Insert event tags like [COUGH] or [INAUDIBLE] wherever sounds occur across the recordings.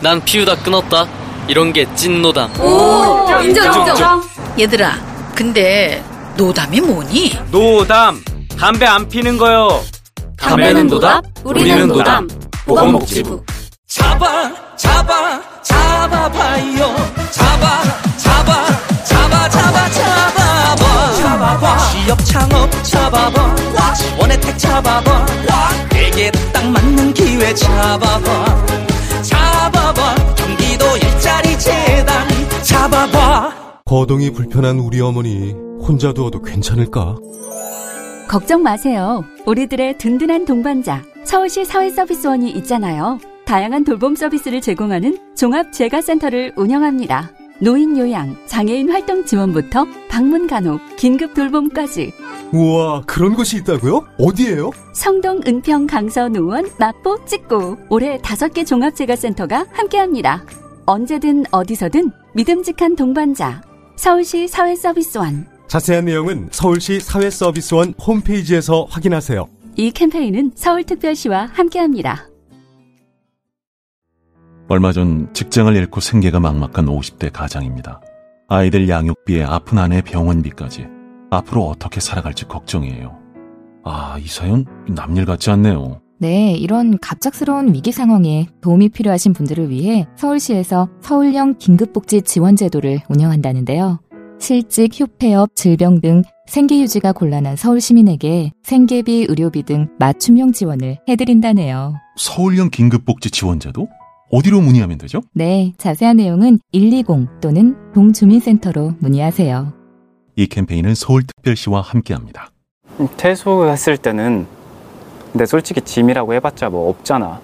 난 피우다 끊었다. 이런 게 찐 노담. 오, 인정, 인정. 얘들아, 근데 노담이 뭐니? 노담. 담배 안 피는 거요. 담배는 노답, 우리는 노담. 보건복지부. 잡아 잡아 잡아봐요 잡아 잡아 잡아 잡아 잡아봐 잡아봐 취업 창업 잡아봐 지원 혜택 잡아봐 내게 딱 맞는 기회 잡아봐 일자리 재단 잡아봐 거동이 불편한 우리 어머니 혼자 두어도 괜찮을까? 걱정 마세요. 우리들의 든든한 동반자 서울시 사회서비스원이 있잖아요. 다양한 돌봄 서비스를 제공하는 종합재가센터를 운영합니다. 노인 요양, 장애인 활동 지원부터 방문 간호, 긴급 돌봄까지 우와 그런 곳이 있다고요? 어디예요? 성동, 은평, 강서, 노원, 마포, 찍고 올해 다섯 개 종합재가센터가 함께합니다. 언제든 어디서든 믿음직한 동반자 서울시 사회서비스원 자세한 내용은 서울시 사회서비스원 홈페이지에서 확인하세요. 이 캠페인은 서울특별시와 함께합니다. 얼마 전 직장을 잃고 생계가 막막한 50대 가장입니다. 아이들 양육비에 아픈 아내 병원비까지 앞으로 어떻게 살아갈지 걱정이에요. 아, 이 사연 남일 같지 않네요. 네, 이런 갑작스러운 위기 상황에 도움이 필요하신 분들을 위해 서울시에서 서울형 긴급복지 지원제도를 운영한다는데요. 실직, 휴폐업, 질병 등 생계 유지가 곤란한 서울 시민에게 생계비, 의료비 등 맞춤형 지원을 해드린다네요. 서울형 긴급복지 지원제도? 어디로 문의하면 되죠? 네, 자세한 내용은 120 또는 동주민센터로 문의하세요. 이 캠페인은 서울특별시와 함께합니다. 퇴소했을 때는 근데 솔직히 짐이라고 해봤자 뭐 없잖아.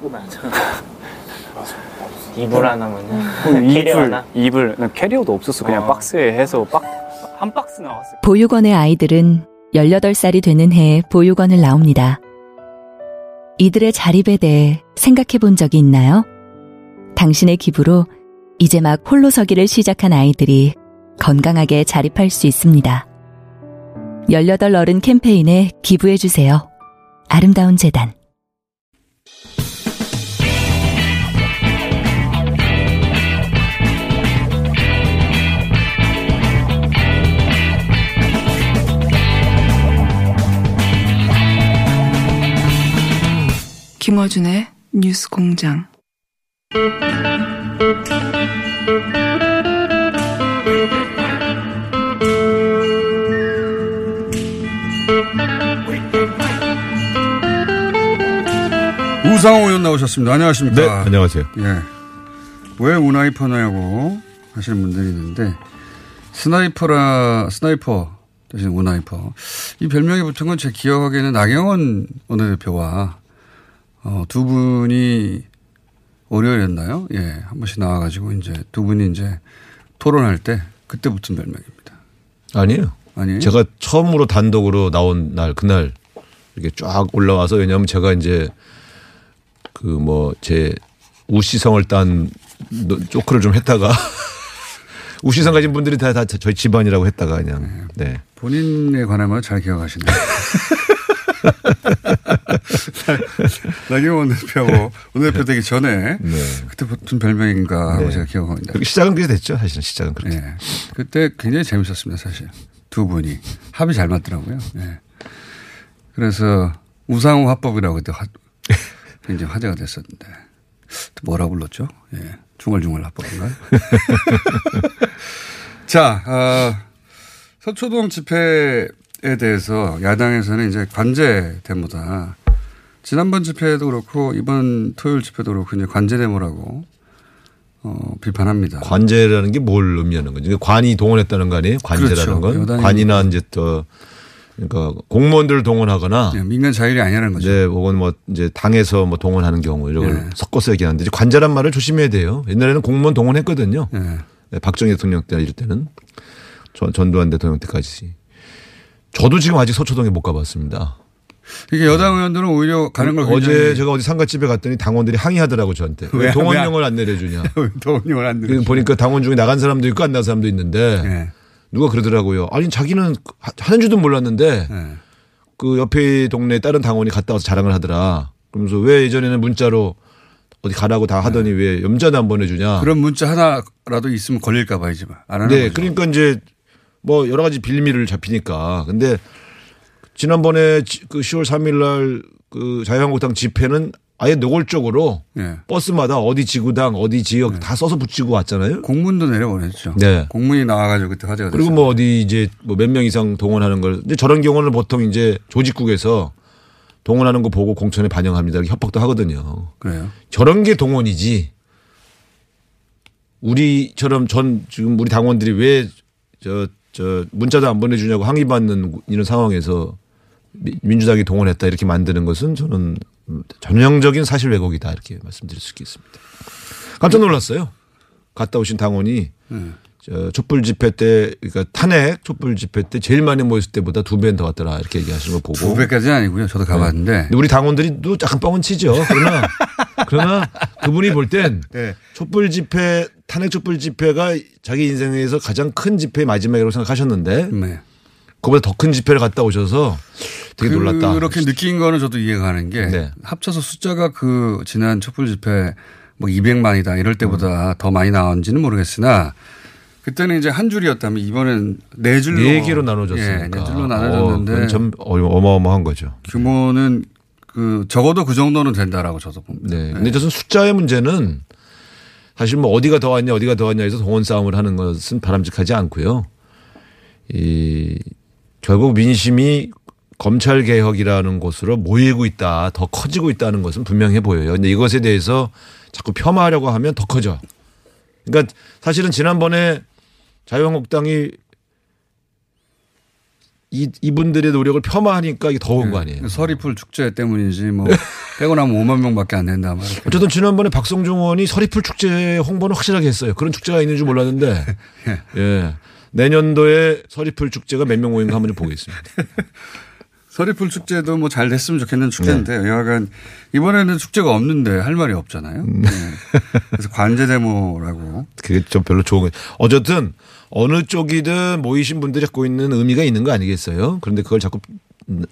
이불 하나면은. 이불, 이불, 난 캐리어도 없었어. 그냥 박스에 해서 박, 한 박스 나왔어. 보육원의 아이들은 18살이 되는 해에 보육원을 나옵니다. 이들의 자립에 대해 생각해 본 적이 있나요? 당신의 기부로 이제 막 홀로 서기를 시작한 아이들이 건강하게 자립할 수 있습니다. 18 어른 캠페인에 기부해 주세요. 아름다운 재단 김어준의 뉴스 공장. 우상호 의원 나오셨습니다. 안녕하십니까. 네, 안녕하세요. 예. 왜 우나이퍼냐고 하시는 분들이 있는데, sniper라, sniper 대신 우나이퍼. 이 별명이 붙은 건 제 기억하기에는 나경원 원내대표와 어, 두 분이 월요일이었나요? 예, 한 번씩 나와가지고 이제 두 분이 이제 토론할 때 그때 붙은 별명입니다. 아니에요. 아니에요? 제가 처음으로 단독으로 나온 날 그날 이렇게 쫙 올라와서 왜냐하면 제가 이제 그 뭐 제 우시성을 딴 쪼크를 좀 했다가 [LAUGHS] 우시성 가진 분들이 다, 다 저희 집안이라고 했다가 그냥 네. 본인에 관한 건 잘 기억하시네요. [LAUGHS] 나경원 [LAUGHS] 대표하고 원내대표 되기 전에 그때 붙은 별명인가 하고 네. 제가 기억합니다. 시작은 그렇게 됐죠. 사실은 시작은 그렇게. 네. 그때 굉장히 재밌었습니다, 사실. 두 분이. 합이 잘 맞더라고요. 네. 그래서 우상호 화법이라고 그때 화, 굉장히 화제가 됐었는데. 또 뭐라 불렀죠? 예. 중얼중얼 화법인가요? [LAUGHS] 자, 어, 서초동 집회에 대해서 야당에서는 이제 관제 데모다. 지난번 집회도 그렇고 이번 토요일 집회도 그렇고 이제 관제 데모라고 어, 비판합니다. 관제라는 게 뭘 의미하는 건지. 관이 동원했다는 거 아니에요? 관제라는 그렇죠. 건. 관이나 이제 또 그러니까 공무원들을 동원하거나 네, 민간 자율이 아니라는 거죠. 네, 혹은 뭐 이제 당에서 뭐 동원하는 경우 이런 걸 네. 섞어서 얘기하는데 이제 관자란 말을 조심해야 돼요. 옛날에는 공무원 동원했거든요. 네. 네, 박정희 대통령 때 이럴 때는 전, 전두환 대통령 때까지. 저도 지금 아직 서초동에 못 가봤습니다. 이게 여당 의원들은 오히려 가는 걸 어제 제가 어디 상가집에 갔더니 당원들이 항의하더라고 저한테. 왜, [LAUGHS] 왜 동원령을 왜안 내려주냐. [LAUGHS] 동원령을 안 내려. 보니까 당원 중에 나간 사람도 있고 안 나간 사람도 있는데 네. 누가 그러더라고요. 아니 자기는 하- 하는 줄도 몰랐는데 네. 그 옆에 동네 다른 당원이 갔다 와서 자랑을 하더라. 그러면서 왜 예전에는 문자로 어디 가라고 다 하더니 왜 염자도 안 보내주냐. 그런 문자 하나라도 있으면 걸릴까 봐 이제 안 하는 네, 거죠. 그러니까 이제 뭐 여러 가지 빌미를 잡히니까. 근데 지난번에 지- 그 10월 3일 날 그 자유한국당 집회는 아예 노골적으로 네. 버스마다 어디 지구당 어디 지역 다 써서 붙이고 왔잖아요. 공문도 내려보냈죠. 네. 공문이 나와가지고 그때 화제가 됐어요. 그리고 뭐 어디 이제 뭐 몇 명 이상 동원하는 걸 이제 저런 경우는 보통 이제 조직국에서 동원하는 거 보고 공천에 반영합니다. 이렇게 협박도 하거든요. 그래요. 저런 게 동원이지. 우리처럼 전 지금 우리 당원들이 왜 저 저 문자도 안 보내주냐고 항의받는 이런 상황에서 미- 민주당이 동원했다 이렇게 만드는 것은 저는 전형적인 사실 왜곡이다 이렇게 말씀드릴 수 있겠습니다. 깜짝 놀랐어요. 갔다 오신 당원이 음. 저 촛불 집회 때 그러니까 탄핵 촛불 집회 때 제일 많이 모였을 때보다 두 배는 더 왔더라 이렇게 얘기하시는 거 보고 두 배까지는 아니고요. 저도 가봤는데. 근데 우리 당원들이 또 약간 뻥은 치죠. 그러나 그러나 그분이 볼땐 [LAUGHS] 네. 촛불 집회 탄핵 촛불 집회가 자기 인생에서 가장 큰 집회 마지막이라고 생각하셨는데 네. 그보다 더 큰 집회를 갔다 오셔서 되게 놀랐다. 그렇게 느낀 거는 저도 이해가 가는 게 네. 합쳐서 숫자가 그 지난 촛불 집회 뭐 200만이다 이럴 때보다 더 많이 나온지는 모르겠으나 그때는 이제 한 줄이었다면 이번엔 네 줄로 네 개로 나눠졌으니까. 예, 네 줄로 나눠졌는데 어, 참 어마어마한 거죠. 규모는 그 적어도 그 정도는 된다라고 저도 봅니다. 네. 근데 저는 숫자의 문제는 사실 뭐 어디가 더 왔냐 어디가 더 왔냐 해서 동원 싸움을 하는 것은 바람직하지 않고요. 이 결국 민심이 검찰 개혁이라는 곳으로 모이고 있다, 더 커지고 있다는 것은 분명해 보여요. 근데 이것에 대해서 자꾸 폄하하려고 하면 더 커져. 그러니까 사실은 지난번에 자유한국당이 이, 이분들의 노력을 폄하하니까 이게 더온거 아니에요. 서리풀 축제 때문인지 뭐 [LAUGHS] 빼고 나면 5만 명밖에 안 된다. 어쨌든 지난번에 박성중 의원이 서리풀 축제 홍보는 확실하게 했어요. 그런 축제가 있는 줄 몰랐는데. [LAUGHS] 예. 내년도에 서리풀 축제가 몇 명 모인가 한번 좀 보겠습니다. 서리풀 [LAUGHS] 축제도 뭐 잘 됐으면 좋겠는 축제인데 네. 여하간 이번에는 축제가 없는데 할 말이 없잖아요. 음. 네. 그래서 관제 데모라고. 그게 좀 별로 좋은 거. 어쨌든 어느 쪽이든 모이신 분들이 갖고 있는 의미가 있는 거 아니겠어요? 그런데 그걸 자꾸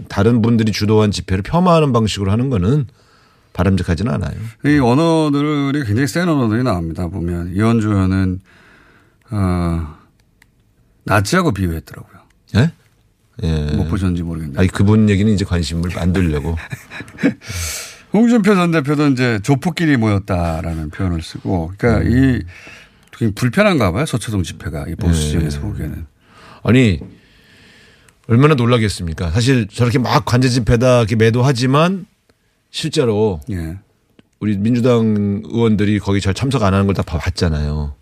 다른 분들이 주도한 집회를 폄하하는 방식으로 하는 거는 바람직하지는 않아요. 이 언어들이 굉장히 센 언어들이 나옵니다. 보면 이현주 의원은 어, 나치하고 비유했더라고요. 예? 예. 못 보셨는지 모르겠는데. 아니 그분 얘기는 이제 관심을 안 들려고. [LAUGHS] 홍준표 전 대표도 이제 조폭끼리 모였다라는 표현을 쓰고, 그러니까 이 되게 불편한가 봐요. 서초동 집회가 이 보수 네. 지역에서 보기에는. 아니 얼마나 놀라겠습니까? 사실 저렇게 막 관제 집회다 이렇게 매도하지만 실제로 예. 우리 민주당 의원들이 거기 잘 참석 안 하는 걸 다 봤잖아요.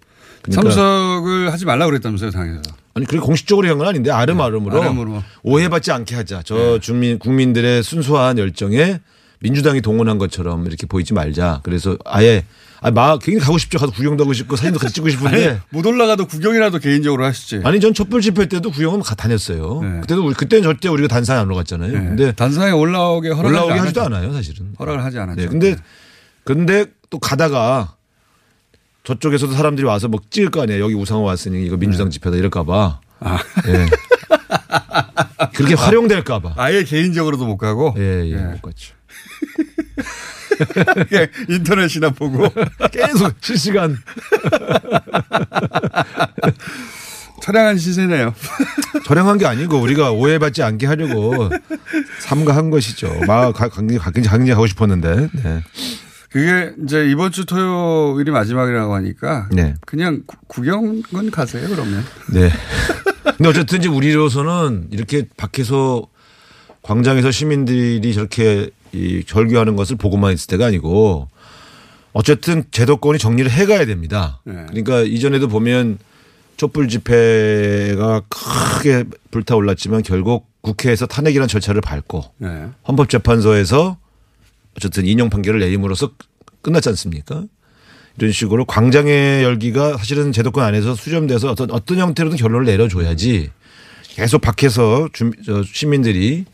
그러니까 참석을 하지 말라 그랬다면서요, 당에서. 아니 그게 공식적으로 한 건 아닌데 아름아름으로 아름으로. 오해받지 않게 하자. 저 주민 국민들의 순수한 열정에 민주당이 동원한 것처럼 이렇게 보이지 말자. 그래서 아예 아, 막 굉장히 가고 싶죠. 가서 구경도 하고 싶고 사진도 같이 찍고 싶은데 아니, 못 올라가도 구경이라도 개인적으로 하시지. 아니 전 촛불 집회 때도 구경은 가 다녔어요. 그때도 우리 그때는 절대 우리가 단상에 안 올라갔잖아요. 네. 근데 단상에 올라오게 허락 올라오게 하지도 않아요, 사실은. 허락을 하지 않았죠. 네. 근데 근데 또 가다가 저쪽에서도 사람들이 와서 뭐 찍을 거 아니에요. 여기 우상호 왔으니 이거 민주당 집회다 이럴까 봐. 예. 그렇게 [LAUGHS] 활용될까 봐. 아예 개인적으로도 못 가고. 예, 예, 못 갔죠. [LAUGHS] 예, 인터넷이나 보고 [LAUGHS] 계속 실시간 촬영한 시세네요. 촬영한 게 아니고 우리가 오해받지 않게 하려고 삼가한 것이죠. 막 가- 굉장히 굉장히 굉장히 하고 싶었는데. 네. 그게 이제 이번 주 토요일이 마지막이라고 하니까 네. 그냥 구- 구경은 가세요 그러면. 네. 근데 어쨌든 이제 우리로서는 이렇게 밖에서 광장에서 시민들이 저렇게 이 절규하는 것을 보고만 있을 때가 아니고 어쨌든 제도권이 정리를 해 가야 됩니다. 네. 그러니까 이전에도 보면 촛불 집회가 크게 불타올랐지만 결국 국회에서 탄핵이라는 절차를 밟고 네. 헌법재판소에서 어쨌든 인용 판결을 내림으로써 끝났지 않습니까? 이런 식으로 광장의 열기가 사실은 제도권 안에서 수렴돼서 어떤 어떤 형태로든 결론을 내려줘야지 계속 밖에서 주, 저 시민들이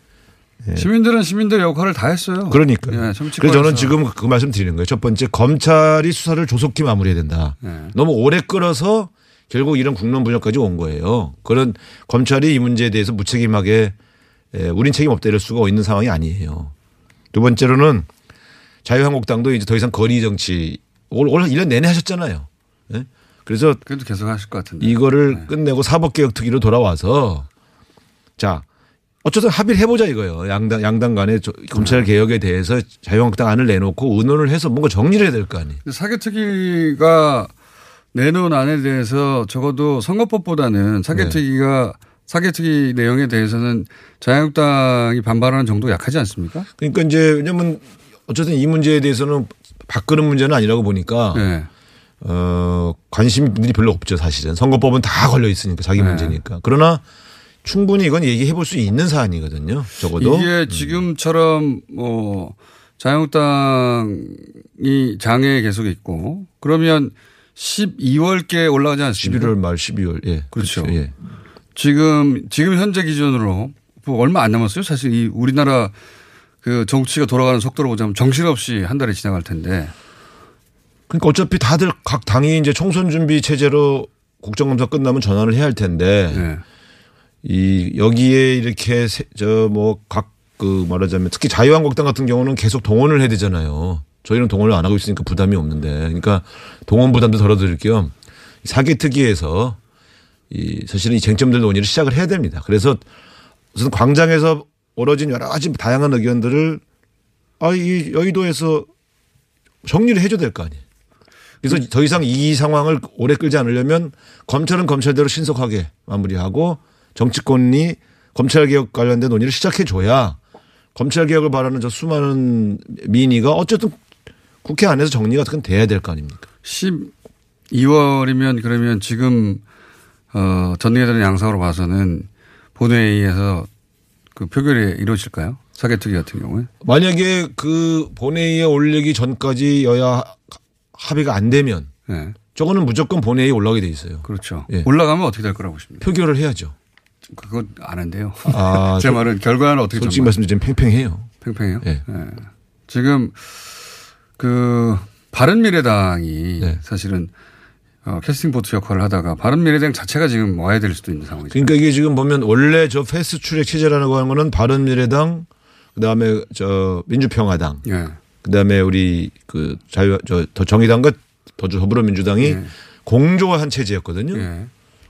시민들은 시민들의 역할을 다 했어요. 그러니까. 예, 그래서. 저는 지금 그 말씀 드리는 거예요. 첫 번째 검찰이 수사를 조속히 마무리해야 된다. 네. 너무 오래 끌어서 결국 이런 국론 분열까지 온 거예요. 그런 검찰이 이 문제에 대해서 무책임하게 에, 우린 책임 없다 이럴 수가 있는 상황이 아니에요. 두 번째로는 자유한국당도 이제 더 이상 거리 정치 올, 올 1년 내내 하셨잖아요. 예? 그래서 그래도 계속 하실 것 같은데. 이거를 끝내고 사법개혁 특위로 돌아와서 자 어쨌든 합의를 해보자 이거예요. 양당 양당 간에 저- 검찰 개혁에 대해서 자유한국당 안을 내놓고 의논을 해서 뭔가 정리를 해야 될 거 아니에요. 사개특위가 내놓은 안에 대해서 적어도 선거법보다는 사개특위가 사개특위 내용에 대해서는 자유한국당이 반발하는 정도가 약하지 않습니까? 그러니까 이제 왜냐면 어쨌든 이 문제에 대해서는 바꾸는 문제는 아니라고 보니까 네. 어 관심들이 별로 없죠 사실은 선거법은 다 걸려 있으니까 자기 네. 문제니까 그러나 충분히 이건 얘기해 볼 수 있는 사안이거든요. 적어도 이게 지금처럼 뭐 자유한국당이 장애 계속 있고 그러면 12월께 올라가지 않습니까? 11월 말 12월 예 그렇죠. 예. 지금 지금 현재 기준으로 뭐 얼마 안 남았어요. 사실 이 우리나라 그 정치가 돌아가는 속도로 보자면 정신없이 한 달이 지나갈 텐데. 그러니까 어차피 다들 각 당이 이제 총선 준비 체제로 국정감사 끝나면 전환을 해야 할 텐데 네. 이 여기에 이렇게 저 뭐 각 그 말하자면 특히 자유한국당 같은 경우는 계속 동원을 해야 되잖아요. 저희는 동원을 안 하고 있으니까 부담이 없는데 그러니까 동원 부담도 덜어드릴 겸 사기 특위에서 이 사실은 이 쟁점들 논의를 시작을 해야 됩니다. 그래서 우선 광장에서 오러진 여러 가지 다양한 의견들을 아 이 여의도에서 정리를 해줘야 될 거 아니에요. 그래서 더 이상 이 상황을 오래 끌지 않으려면 검찰은 검찰대로 신속하게 마무리하고 정치권이 검찰 개혁 관련된 논의를 시작해 줘야 검찰 개혁을 바라는 저 수많은 민의가 어쨌든 국회 안에서 정리가 어떻게 돼야 될 거 아닙니까? 12월이면 그러면 지금 어 전개되는 양상으로 봐서는 본회의에서 그 표결이 이루어질까요? 사개특위 같은 경우에? 만약에 그 본회의에 올리기 전까지 여야 합의가 안 되면 네. 저거는 무조건 본회의에 올라가게 돼 있어요. 그렇죠. 예. 올라가면 어떻게 될 거라고 보십니까? 표결을 해야죠. 그건 안 한대요. 아, [LAUGHS] 제 말은 결과는 어떻게 솔직히 말씀드리면 팽팽해요. 팽팽해요. 예. 예. 지금 그 바른미래당이 네. 사실은 어, 캐스팅 보트 역할을 하다가 바른미래당 자체가 지금 와해될 수도 있는 상황이죠. 그러니까 이게 지금 보면 원래 저 fast track 체제라는 하는 거는 바른미래당 그다음에 저 민주평화당 예. 그다음에 우리 그 자유 저더 정의당과 더 더불어민주당이 공조한 체제였거든요. 예.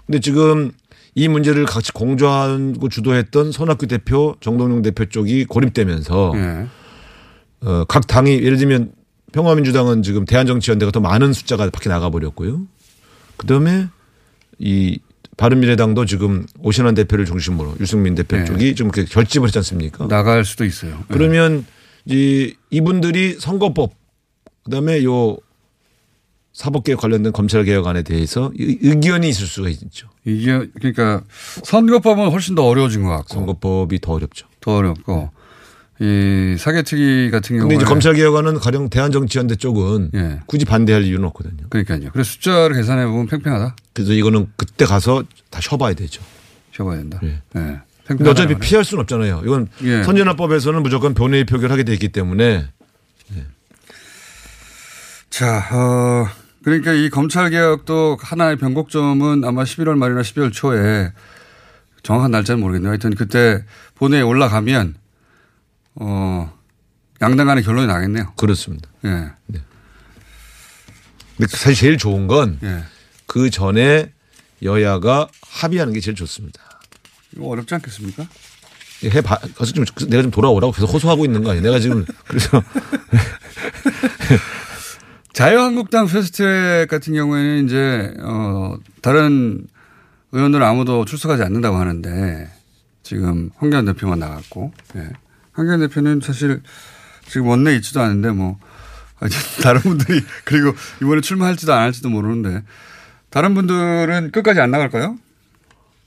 근데 지금 이 문제를 같이 공조하고 주도했던 손학규 대표, 정동영 대표 쪽이 고립되면서 예. 어, 각 당이 예를 들면 평화민주당은 지금 대한정치연대가 더 많은 숫자가 밖에 나가 버렸고요. 그다음에 이 바른미래당도 지금 오신환 대표를 중심으로 유승민 대표 네. 쪽이 좀 이렇게 결집을 했지 않습니까? 나갈 수도 있어요. 예. 그러면 이 이분들이 선거법 그다음에 요 사법개혁 관련된 검찰 개혁안에 대해서 의- 의견이 있을 수가 있죠. 이게 그러니까 선거법은 훨씬 더 어려워진 것 같고 선거법이 더 어렵죠. 더 어렵고 이 사개특위 같은 근데 경우에 이제 검찰 개혁안은 가령 대한정치연대 쪽은 예. 굳이 반대할 이유는 없거든요. 그러니까요. 그래서 숫자를 계산해 보면 팽팽하다. 그래서 이거는 그때 가서 다 쉬어봐야 되죠. 쉬어봐야 된다. 예. 예. 근데 어차피 팽팽하다. 피할 수는 없잖아요. 이건 예. 선진화법에서는 무조건 본회의 표결하게 돼 있기 때문에 자, 어, 그러니까 이 검찰 개혁도 하나의 변곡점은 아마 11월 말이나 12월 초에 정확한 날짜는 모르겠네요. 하여튼 그때 본회의에 올라가면 어, 양당 간의 결론이 나겠네요. 그렇습니다. 예. 근데 사실 제일 좋은 건그 예. 전에 여야가 합의하는 게 제일 좋습니다. 이거 어렵지 않겠습니까? 해봐. 가서 좀 내가 좀 돌아오라고 계속 호소하고 있는 거 아니에요? 내가 지금 [LAUGHS] 그래서 [LAUGHS] 자유한국당 패스트트랙 같은 경우에는 이제 어 다른 의원들은 아무도 출석하지 않는다고 하는데 지금 황교안 대표만 나갔고 예. 황교안 대표는 사실 지금 원내에 있지도 않은데 뭐 아니, [LAUGHS] 다른 분들이 그리고 이번에 출마할지도 안 할지도 모르는데 다른 분들은 끝까지 안 나갈까요?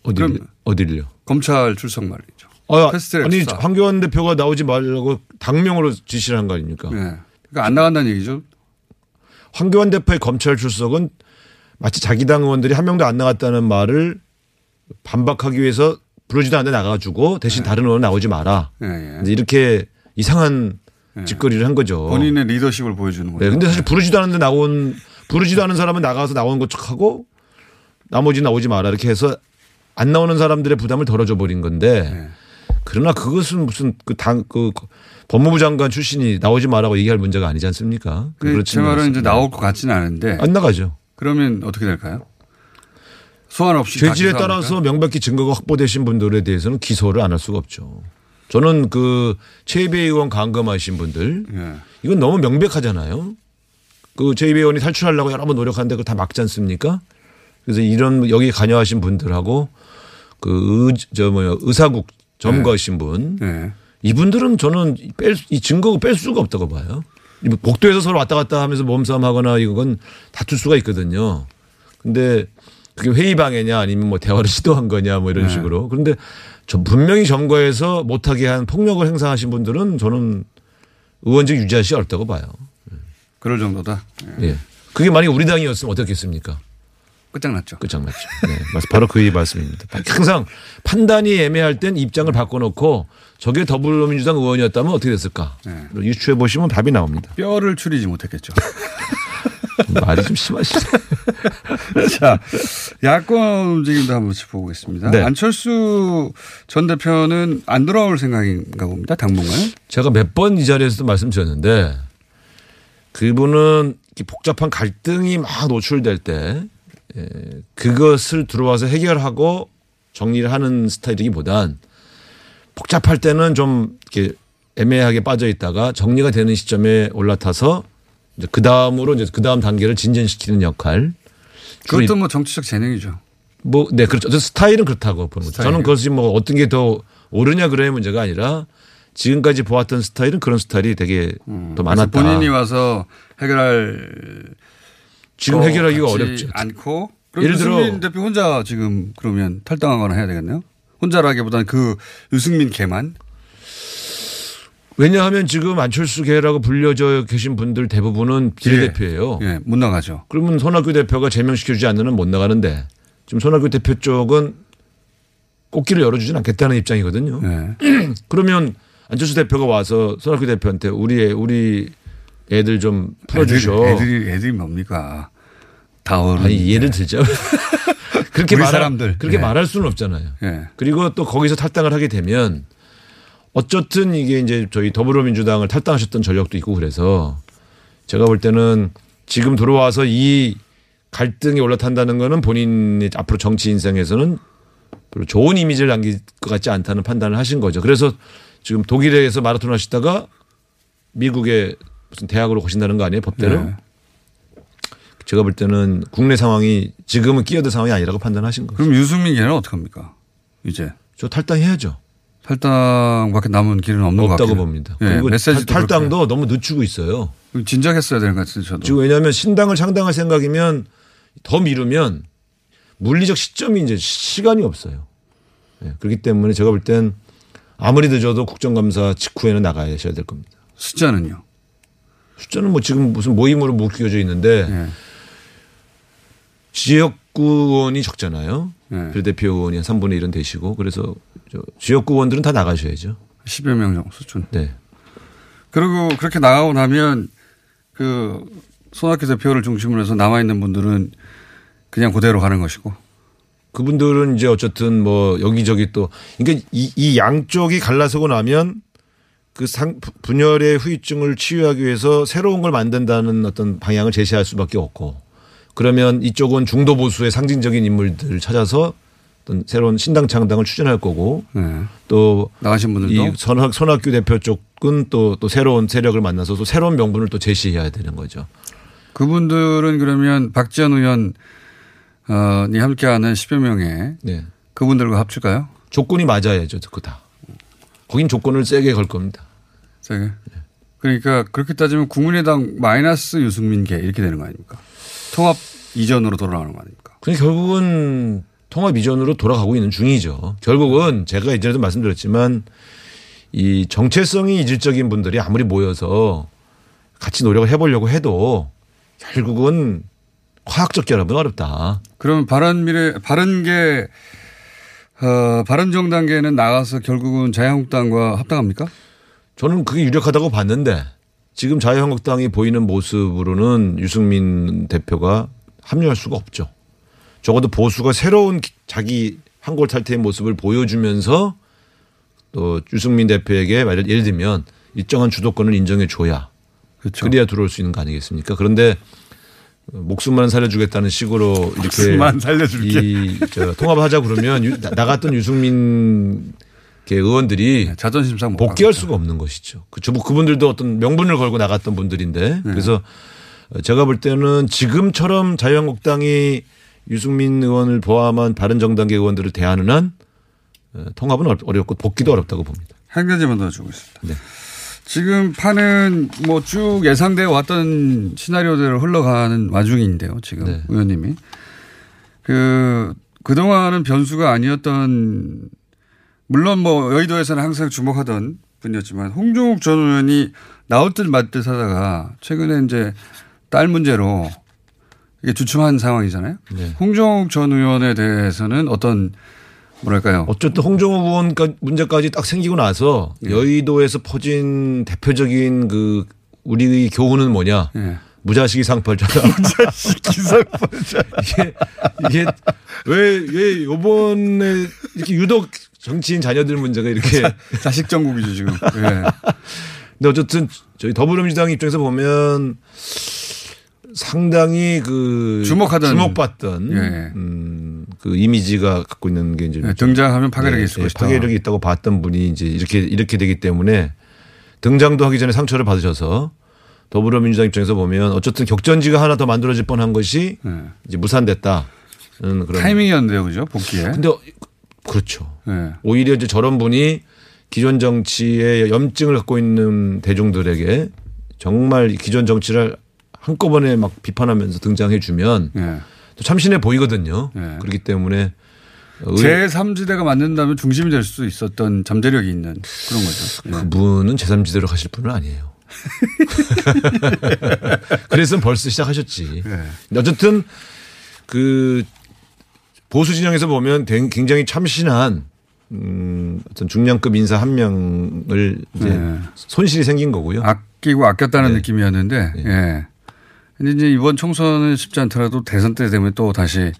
어디 어디를요? 검찰 출석 말이죠. 어, 아니 수사. 황교안 대표가 나오지 말라고 당명으로 지시를 한 거 아닙니까? 네. 그러니까 안 나간다는 얘기죠. 황교안 대표의 검찰 출석은 마치 자기 당 의원들이 한 명도 안 나갔다는 말을 반박하기 위해서 부르지도 않는데 나가가지고 대신 다른 의원 나오지 마라. 예, 예. 이렇게 이상한 짓거리를 한 거죠. 본인의 리더십을 보여주는 거죠. 네, 근데 사실 부르지도 않는데 나온 부르지도 않은 사람은 나가서 나온 것 척하고 나머지 나오지 마라 이렇게 해서 안 나오는 사람들의 부담을 덜어줘 버린 건데 네. 그러나 그것은 무슨 그 당 그 법무부 장관 출신이 나오지 마라고 얘기할 문제가 아니지 않습니까? 그 제 말은 이제. 나올 것 같지는 않은데. 안 나가죠. 그러면 어떻게 될까요? 소환 없이 죄질에? 따라서 명백히 증거가 확보되신 분들에 대해서는 기소를 안 할 수가 없죠. 저는 그 최이배 의원 감금하신 분들 예. 이건 너무 명백하잖아요. 그 최이배 의원이 탈출하려고 여러 번 노력하는데 그걸 다 막지 않습니까? 그래서 이런 여기 관여하신 분들하고 그저 뭐야 의사국 점거하신 분 네. 이분들은 저는 뺄 이 증거가 뺄 수가 없다고 봐요. 이 복도에서 서로 왔다 갔다 하면서 몸싸움 하거나 이건 다툴 수가 있거든요. 근데 그게 회의 방해냐 아니면 뭐 대화를 [LAUGHS] 시도한 거냐 뭐 이런 네. 식으로. 그런데 저 분명히 점거해서 못하게 한 폭력을 행사하신 분들은 저는 의원직 유지하시 어렵다고 봐요. 그럴 정도다. 예. 그게 만약에 우리 당이었으면 어떻겠습니까? 끝장났죠. 끝장났죠. [LAUGHS] 네. 맞- 바로 그 말씀입니다. 항상 판단이 애매할 땐 입장을 바꿔놓고 저게 더불어민주당 의원이었다면 어떻게 됐을까? 네. 유추해 보시면 답이 나옵니다. 뼈를 추리지 못했겠죠. [LAUGHS] 말이 좀 심하시네. [LAUGHS] 자, 야권 움직임도 한번 짚어보겠습니다. 네. 안철수 전 대표는 안 돌아올 생각인가 봅니다. 당분간. 제가 몇 번 이 자리에서도 말씀드렸는데 그분은 이 복잡한 갈등이 막 노출될 때 에, 그것을 들어와서 해결하고 정리를 하는 스타일이기보단 복잡할 때는 좀 이렇게 애매하게 빠져 있다가 정리가 되는 시점에 올라타서 이제 그 다음으로 이제 그 다음 단계를 진전시키는 역할. 그것도 뭐 정치적 재능이죠. 뭐, 네, 그렇죠. 저 스타일은 그렇다고 보는 거죠. 저는? 그것이 뭐 어떤 게 더 옳으냐 그래야 문제가 아니라 지금까지 보았던 스타일은 그런 스타일이 되게 더 음. 그래서 많았다. 본인이 와서 해결할 지금 거 해결하기가 어렵죠. 않고 예를 들어- 유승민 대표 혼자 지금 그러면 탈당하거나 해야 되겠네요. 혼자라기보다는 그 유승민 개만 왜냐하면 지금 안철수계라고 불려져 계신 분들 대부분은 비례대표예요. 예, 못 나가죠. 그러면 손학규 대표가 제명시켜주지 한못 나가는데 지금 손학규 대표 쪽은 꽃길을 열어주진 않겠다는 입장이거든요. 네. [CLEARS THROAT] 그러면 안철수 대표가 와서 손학규 대표한테 우리 애, 우리 애들 좀 풀어주셔. 애들이, 애들이, 애들이 뭡니까? 다 어른. 아니 예를 들죠. [LAUGHS] 그렇게 말할 사람들. 그렇게 예. 말할 수는 없잖아요. 예. 그리고 또 거기서 탈당을 하게 되면 어쨌든 이게 이제 저희 더불어민주당을 탈당하셨던 전력도 있고 그래서 제가 볼 때는 지금 들어와서 이 갈등이 올라탄다는 거는 본인이 앞으로 정치 인생에서는 별로 좋은 이미지를 남길 것 같지 않다는 판단을 하신 거죠. 그래서 지금 독일에서 마라톤 하시다가 미국의 무슨 대학으로 가신다는 거 아니에요 법대로? 네. 제가 볼 때는 국내 상황이 지금은 끼어들 상황이 아니라고 판단하신 거죠. 그럼 유승민 개는 어떡합니까? 이제. 저 탈당해야죠. 탈당밖에 남은 길은 없는 것 없다고 같아요. 봅니다. 예, 그리고 메시지도 탈, 당도 너무 늦추고 있어요. 진작했어야 되는 것 같은데 저도. 지금 왜냐하면 신당을 창당할 생각이면 더 미루면 물리적 시점이 이제 시간이 없어요. 예, 그렇기 때문에 제가 볼 땐 아무리 늦어도 국정감사 직후에는 나가셔야 될 겁니다. 숫자는요? 숫자는 뭐 지금 무슨 모임으로 묶여져 있는데 예. 지역구 의원이 적잖아요. 네. 비례대표 의원이 한 3분의 1은 되시고 그래서 저 지역구 의원들은 다 나가셔야죠. 10여 명 정도 수준. 네. 그리고 그렇게 나가고 나면 그 손학규 대표를 중심으로 해서 남아있는 분들은 그냥 그대로 가는 것이고. 그분들은 이제 어쨌든 뭐 여기저기 또 그러니까 이, 이 양쪽이 갈라서고 나면 그 상, 분열의 후유증을 치유하기 위해서 새로운 걸 만든다는 어떤 방향을 제시할 수밖에 없고 그러면 이쪽은 중도 보수의 상징적인 인물들을 찾아서 어떤 새로운 신당 창당을 추진할 거고 네. 또 나가신 분들도 이 손학, 손학규 대표 쪽은 또, 또 새로운 세력을 만나서 또 새로운 명분을 또 제시해야 되는 거죠. 그분들은 그러면 박지원 의원 어, 이 함께하는 10여 명의 네. 그분들과 합칠까요? 조건이 맞아야죠. 그 다. 거긴 조건을 세게 걸 겁니다. 세게. 그러니까 그렇게 따지면 국민의당 마이너스 유승민계 이렇게 되는 거 아닙니까? 통합 이전으로 돌아가는 거 아닙니까? 그러니까 결국은 통합 이전으로 돌아가고 있는 중이죠. 결국은 제가 이전에도 말씀드렸지만 이 정체성이 이질적인 분들이 아무리 모여서 같이 노력을 해보려고 해도 결국은 과학적 결합은 어렵다. 그러면 바른미래 바른게 어, 바른정당계는 나가서 결국은 자유한국당과 합당합니까? 저는 그게 유력하다고 봤는데 지금 자유한국당이 보이는 모습으로는 유승민 대표가 합류할 수가 없죠. 적어도 보수가 새로운 기- 자기 한골 탈퇴의 모습을 보여주면서 또 유승민 대표에게 예를 들면 일정한 주도권을 인정해 줘야 그렇죠. 그래야 들어올 수 있는 거 아니겠습니까? 그런데 목숨만 살려주겠다는 식으로 이렇게 목숨만 살려줄게. 이저 통합하자 그러면 유- 나- 나갔던 유승민 계 의원들이 네, 자존심 상못 복귀할 수가 없는 것이죠. 그죠. 뭐 그분들도 어떤 명분을 걸고 나갔던 분들인데 네. 그래서 제가 볼 때는 지금처럼 자유한국당이 유승민 의원을 포함한 바른정당계 의원들을 대하는 한 어, 통합은 어렵- 어렵고 복귀도 어렵다고 봅니다. 한 가지만 더 주고 있습니다. 네. 지금 판은 뭐쭉 예상되어 왔던 시나리오대로 흘러가는 와중인데요. 지금 네. 의원님이 그 그동안은 변수가 아니었던 물론 뭐 여의도에서는 항상 주목하던 분이었지만 홍종욱 전 의원이 나올 듯 말듯 하다가 최근에 이제 딸 문제로 이게 주춤한 상황이잖아요. 네. 홍종욱 전 의원에 대해서는 어떤 뭐랄까요? 어쨌든 홍정호 의원 문제까지 딱 생기고 나서 네. 여의도에서 퍼진 대표적인 그 우리의 교훈은 뭐냐? 네. 무자식이 상팔자다. [LAUGHS] 무자식이 상팔자. 이게 이게 왜 왜 요번에 이렇게 유독 정치인 자녀들 문제가 이렇게 자 식 정국이죠 지금. 예. 근데 어쨌든 저희 더불어민주당 입장에서 보면 상당히 그 주목하던 주목받던 예. 음, 그 이미지가 갖고 있는 게 이제 네, 등장하면 파괴력이 있을 것이다. 파괴력이 있다고 봤던 분이 이제 이렇게 이렇게 되기 때문에 등장도 하기 전에 상처를 받으셔서 더불어민주당 입장에서 보면 어쨌든 격전지가 하나 더 만들어질 뻔한 것이 이제 무산됐다. 는 그런 네. 타이밍이었는데요, 그죠? 복귀에. 근데 그렇죠. 네. 오히려 이제 저런 분이 기존 정치에 염증을 갖고 있는 대중들에게 정말 기존 정치를 한꺼번에 막 비판하면서 등장해 주면 네. 또 참신해 보이거든요. 그렇기 때문에 의- 제3지대가 만든다면 중심이 될 수 있었던 잠재력이 있는 그런 거죠. 예. 그분은 제3지대로 가실 분은 아니에요. [LAUGHS] [LAUGHS] 그랬으면 벌써 시작하셨지. 네. 어쨌든 그 보수 진영에서 보면 된- 굉장히 참신한 음, 어떤 중량급 인사 한 명을 이제 네. 손실이 생긴 거고요. 아끼고 아꼈다는 느낌이었는데, 예. 근데 이제 이번 총선은 쉽지 않더라도 대선 때 되면 또 다시,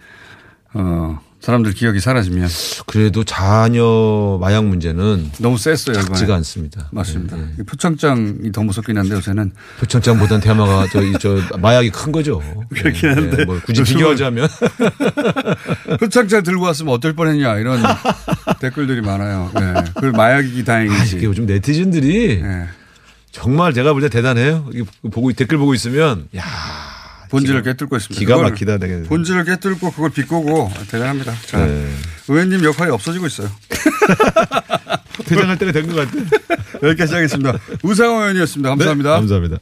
어, 사람들 기억이 사라지면. 그래도 자녀 마약 문제는 너무 셌어요, 이번에. 작지가 않습니다. 맞습니다. 이 표창장이 더 무섭긴 한데 요새는. 표창장보단 테마가 저, 이- 저 마약이 큰 거죠. [LAUGHS] 그렇긴 네, 한데. 네, 뭐 굳이 비교하자면 [LAUGHS] 표창장 들고 왔으면 어떨 뻔했냐 이런 [LAUGHS] 댓글들이 많아요. 네. 그 마약이기 다행이지. 이게 요즘 네티즌들이 정말 제가 볼 때 대단해요. 보고 댓글 보고 있으면 야 본질을 깨뚫고 있습니다. 기가 막히다. 되게. 본질을 깨뚫고 그걸 비꼬고 대단합니다. 자, 네. 의원님 역할이 없어지고 있어요. [LAUGHS] 퇴장할 때가 된 것 같아. [LAUGHS] 여기까지 하겠습니다. 우상호 의원이었습니다. 감사합니다. 네, 감사합니다.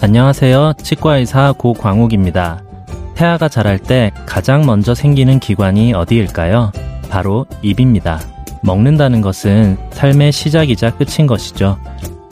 안녕하세요. 치과의사 고광욱입니다. 태아가 자랄 때 가장 먼저 생기는 기관이 어디일까요? 바로 입입니다. 먹는다는 것은 삶의 시작이자 끝인 것이죠.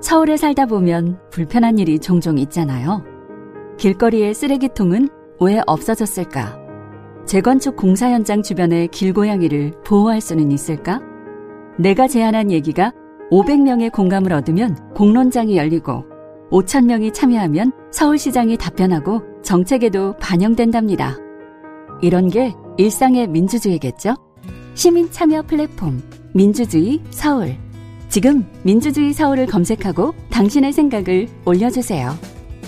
서울에 살다 보면 불편한 일이 종종 있잖아요. 길거리의 쓰레기통은 왜 없어졌을까? 재건축 공사 현장 주변의 길고양이를 보호할 수는 있을까? 내가 제안한 얘기가 500명의 공감을 얻으면 공론장이 열리고 5,000명이 참여하면 서울시장이 답변하고 정책에도 반영된답니다. 이런 게 일상의 민주주의겠죠? 시민 참여 플랫폼 민주주의 서울. 지금 민주주의 서울을 검색하고 당신의 생각을 올려주세요.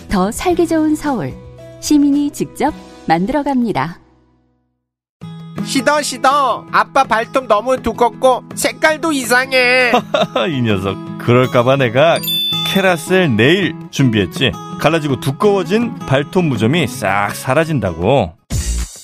더 살기 좋은 서울. 시민이 직접 만들어갑니다. 시더 시더 아빠 발톱 너무 두껍고 색깔도 이상해 이 녀석 그럴까봐 내가 캐라셀 네일 준비했지 갈라지고 두꺼워진 발톱 무좀이 싹 사라진다고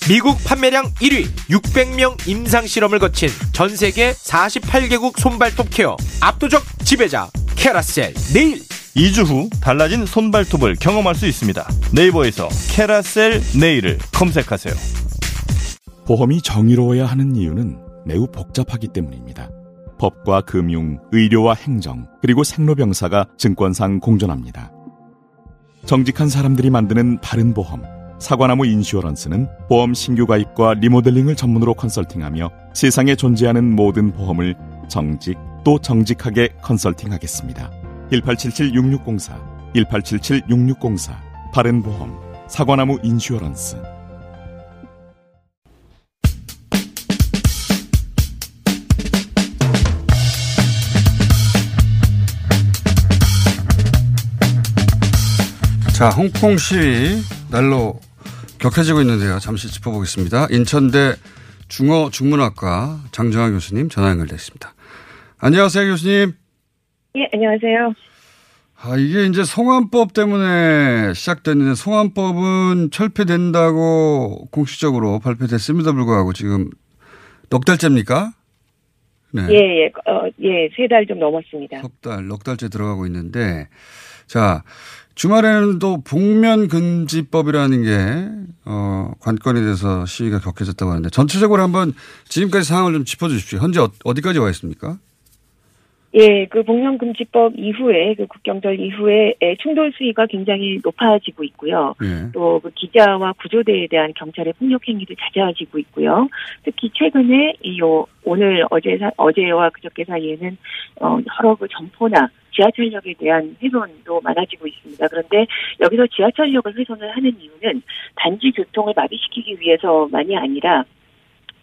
미국 판매량 1위 600명 임상 실험을 거친 전 세계 48개국 손발톱 케어 압도적 지배자 캐라셀 네일 2주 후 달라진 손발톱을 경험할 수 있습니다 네이버에서 캐라셀 네일을 검색하세요 보험이 정의로워야 하는 이유는 매우 복잡하기 때문입니다. 법과 금융, 의료와 행정, 그리고 생로병사가 증권상 공존합니다. 정직한 사람들이 만드는 바른 보험, 사과나무 인슈어런스는 보험 신규 가입과 리모델링을 전문으로 컨설팅하며 세상에 존재하는 모든 보험을 정직 또 정직하게 컨설팅하겠습니다. 1877-6604, 1877-6604, 바른 보험, 사과나무 인슈어런스. 자, 홍콩 시위 날로 격해지고 있는데요. 잠시 짚어보겠습니다. 인천대 중어 중문학과 장정환 교수님 전화 연결됐습니다. 안녕하세요, 교수님. 예, 안녕하세요. 아, 이게 이제 송환법 때문에 시작됐는데 송환법은 철폐된다고 공식적으로 발표됐음에도 불구하고 지금 넉 달째입니까? 네. 예, 예, 어, 예, 세 달 좀 넘었습니다. 석 달, 넉 달째 들어가고 있는데, 자, 주말에는 또 복면 금지법이라는 게, 어, 관건에 대해서 시위가 격해졌다고 하는데, 전체적으로 한번 지금까지 상황을 좀 짚어주십시오. 현재 어, 어디까지 와 있습니까? 예, 그 복면금지법 이후에 그 국경절 이후에 충돌 수위가 굉장히 높아지고 있고요. 예. 또그 기자와 구조대에 대한 경찰의 폭력 행위도 잦아지고 있고요. 특히 최근에 이요 오늘 어제 사, 어제와 그저께 사이에는 어 여러 그 점포나 지하철역에 대한 훼손도 많아지고 있습니다. 그런데 여기서 지하철역을 훼손을 하는 이유는 단지 교통을 마비시키기 위해서만이 아니라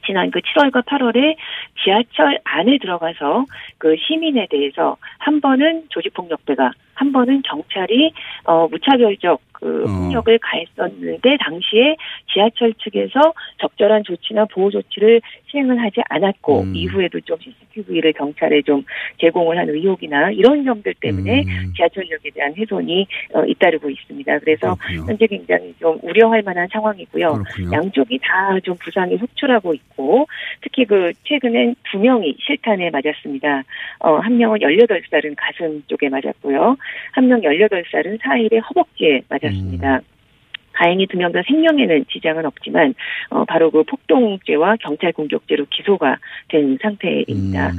지난 그 7월과 8월에 지하철 안에 들어가서 그 시민에 대해서 한 번은 조직폭력배가 한 번은 경찰이 어 무차별적 그 폭력을 가했었는데 당시에 지하철 측에서 적절한 조치나 보호 조치를 시행을 하지 않았고 음. 이후에도 좀 CCTV를 경찰에 좀 제공을 한 의혹이나 이런 점들 때문에 음. 지하철역에 대한 훼손이 어, 잇따르고 있습니다. 그래서 현재 굉장히 좀 우려할 만한 상황이고요. 양쪽이 다 좀 부상이 속출하고 있고 특히 그 최근엔 두 명이 실탄에 맞았습니다. 어, 한 명은 18살은 가슴 쪽에 맞았고요. 한 명 18살은 사일의 허벅지에 맞았습니다. 다행히 두 명 다 생명에는 지장은 없지만 어, 바로 그 폭동죄와 경찰 공격죄로 기소가 된 상태입니다.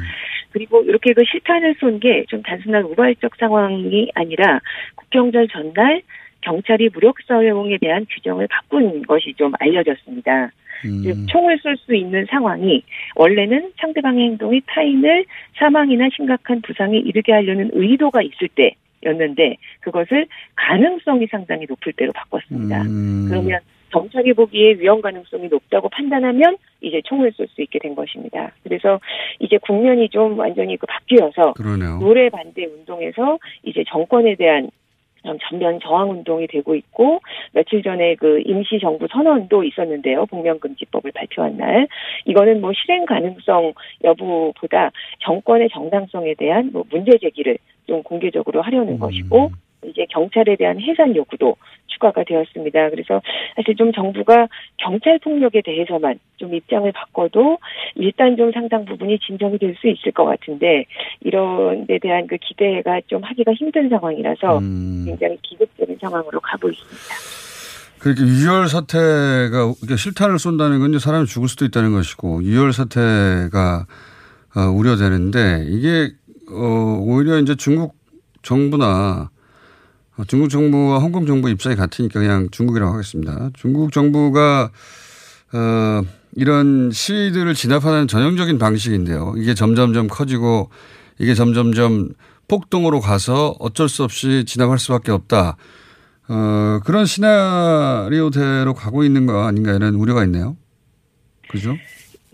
그리고 이렇게 그 실탄을 쏜 게 좀 단순한 우발적 상황이 아니라 국경절 전날 경찰이 무력 사용에 대한 규정을 바꾼 것이 좀 알려졌습니다. 즉 총을 쏠 수 있는 상황이 원래는 상대방의 행동이 타인을 사망이나 심각한 부상에 이르게 하려는 의도가 있을 때 였는데 그것을 가능성이 상당히 높을 때로 바꿨습니다. 그러면 경찰이 보기에 위험 가능성이 높다고 판단하면 이제 총을 쏠 수 있게 된 것입니다. 그래서 이제 국면이 좀 완전히 그 바뀌어서 그러네요. 노래 반대 운동에서 이제 정권에 대한 좀 전면 저항 운동이 되고 있고 며칠 전에 그 임시 정부 선언도 있었는데요. 복면 금지법을 발표한 날 이거는 뭐 실행 가능성 여부보다 정권의 정당성에 대한 뭐 문제 제기를 좀 공개적으로 하려는 것이고 이제 경찰에 대한 해산 요구도 추가가 되었습니다. 그래서 사실 좀 정부가 경찰 폭력에 대해서만 좀 입장을 바꿔도 일단 좀 상당 부분이 진정이 될 수 있을 것 같은데 이런 데 대한 그 기대가 좀 하기가 힘든 상황이라서 굉장히 기극적인 상황으로 가고 있습니다. 그렇게 유혈 사태가 실탄을 쏜다는 건 사람이 죽을 수도 있다는 것이고 유혈 사태가 어, 우려되는데 이게 어, 오히려 이제 중국 정부나 어, 중국 정부와 홍콩 정부 입장이 같으니까 그냥 중국이라고 하겠습니다. 중국 정부가 어, 이런 시위들을 진압하는 전형적인 방식인데요. 이게 점점점 커지고 이게 점점점 폭동으로 가서 어쩔 수 없이 진압할 수밖에 없다. 어, 그런 시나리오대로 가고 있는 거 아닌가 이런 우려가 있네요. 그죠?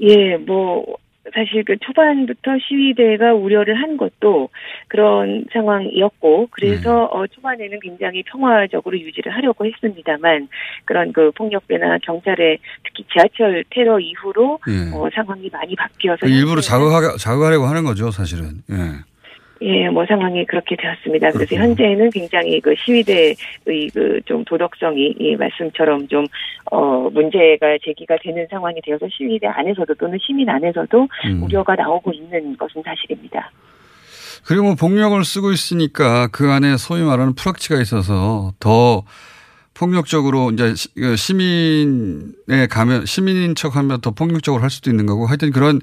예, 뭐 사실 그 초반부터 시위대가 우려를 한 것도 그런 상황이었고 그래서 어, 초반에는 굉장히 평화적으로 유지를 하려고 했습니다만 그런 그 폭력배나 경찰의 특히 지하철 테러 이후로 예. 어, 상황이 많이 바뀌어서 일부러 자극하, 자극하려고 하는 거죠, 사실은. 예. 예, 뭐 상황이 그렇게 되었습니다. 그래서 그렇군요. 현재는 굉장히 그 시위대의 그 좀 도덕성이 이 말씀처럼 좀 어 문제가 제기가 되는 상황이 되어서 시위대 안에서도 또는 시민 안에서도 음. 우려가 나오고 있는 것은 사실입니다. 그리고 뭐 폭력을 쓰고 있으니까 그 안에 소위 말하는 프락치가 있어서 더 폭력적으로 이제 시- 그 시민에 가면 시민인 척하면 더 폭력적으로 할 수도 있는 거고 하여튼 그런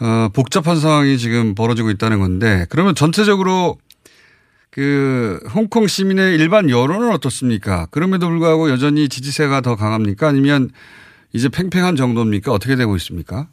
어 복잡한 상황이 지금 벌어지고 있다는 건데 그러면 전체적으로 그 홍콩 시민의 일반 여론은 어떻습니까? 그럼에도 불구하고 여전히 지지세가 더 강합니까? 아니면 이제 팽팽한 정도입니까? 어떻게 되고 있습니까?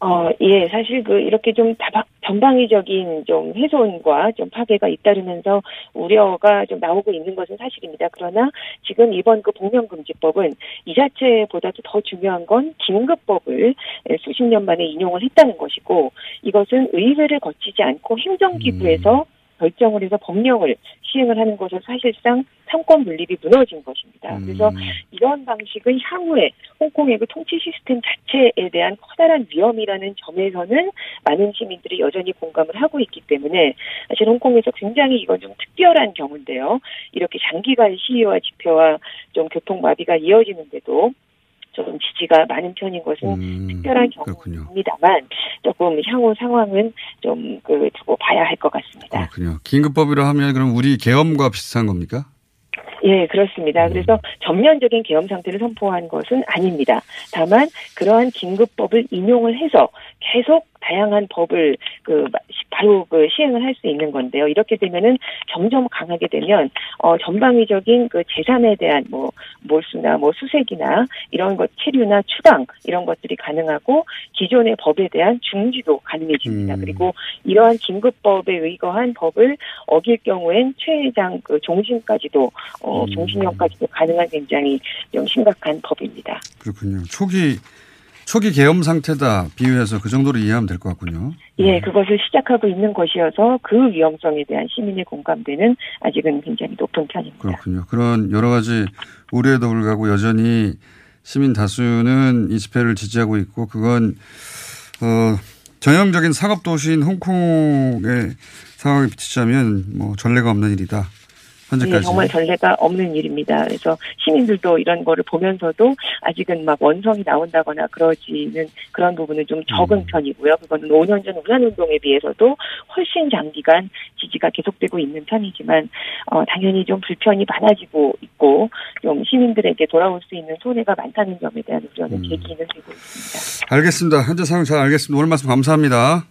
어, 예, 사실 그 이렇게 좀 다박, 전방위적인 좀 훼손과 좀 파괴가 잇따르면서 우려가 좀 나오고 있는 것은 사실입니다. 그러나 지금 이번 그 복면금지법은 이 자체보다도 더 중요한 건 긴급법을 수십 년 만에 인용을 했다는 것이고 이것은 의회를 거치지 않고 행정기구에서 결정을 해서 법령을 시행을 하는 것은 사실상 삼권 분립이 무너진 것입니다. 그래서 이런 방식은 향후에 홍콩의 그 통치 시스템 자체에 대한 커다란 위험이라는 점에서는 많은 시민들이 여전히 공감을 하고 있기 때문에 사실 홍콩에서 굉장히 이건 좀 특별한 경우인데요. 이렇게 장기간 시위와 집회와 좀 교통 마비가 이어지는데도 좀 지지가 많은 편인 것은 특별한 경우입니다만 조금 향후 상황은 좀 그 두고 봐야 할 것 같습니다. 그렇군요. 긴급법이라 하면 그럼 우리 계엄과 비슷한 겁니까? 예, 그렇습니다. 그래서 전면적인 계엄 상태를 선포한 것은 아닙니다. 다만 그러한 긴급법을 인용을 해서 계속 다양한 법을 그 바로 그 시행을 할 수 있는 건데요. 이렇게 되면은 점점 강하게 되면 어 전방위적인 그 재산에 대한 뭐 몰수나 뭐 수색이나 이런 것 체류나 추방 이런 것들이 가능하고 기존의 법에 대한 중지도 가능해집니다. 그리고 이러한 긴급법에 의거한 법을 어길 경우엔 최장 그 종신까지도 어 종신형까지도 가능한 굉장히 좀 심각한 법입니다. 그렇군요. 초기 초기 계엄 상태다 비유해서 그 정도로 이해하면 될 것 같군요. 예, 그것을 시작하고 있는 것이어서 그 위험성에 대한 시민의 공감대는 아직은 굉장히 높은 편입니다. 그렇군요. 그런 여러 가지 우려에도 불구하고 여전히 시민 다수는 이 집회를 지지하고 있고 그건 어 전형적인 상업 도시인 홍콩의 상황에 비치자면 뭐 전례가 없는 일이다. 현재까지. 예, 정말 전례가 없는 일입니다. 그래서 시민들도 이런 거를 보면서도 아직은 막 원성이 나온다거나 그러지는 그런 부분은 좀 적은 편이고요. 그거는 5년 전 우산운동에 비해서도 훨씬 장기간 지지가 계속되고 있는 편이지만 어, 당연히 좀 불편이 많아지고 있고 좀 시민들에게 돌아올 수 있는 손해가 많다는 점에 대한 우려는 제기는 되고 있습니다. 알겠습니다. 현재 상황 잘 알겠습니다. 오늘 말씀 감사합니다.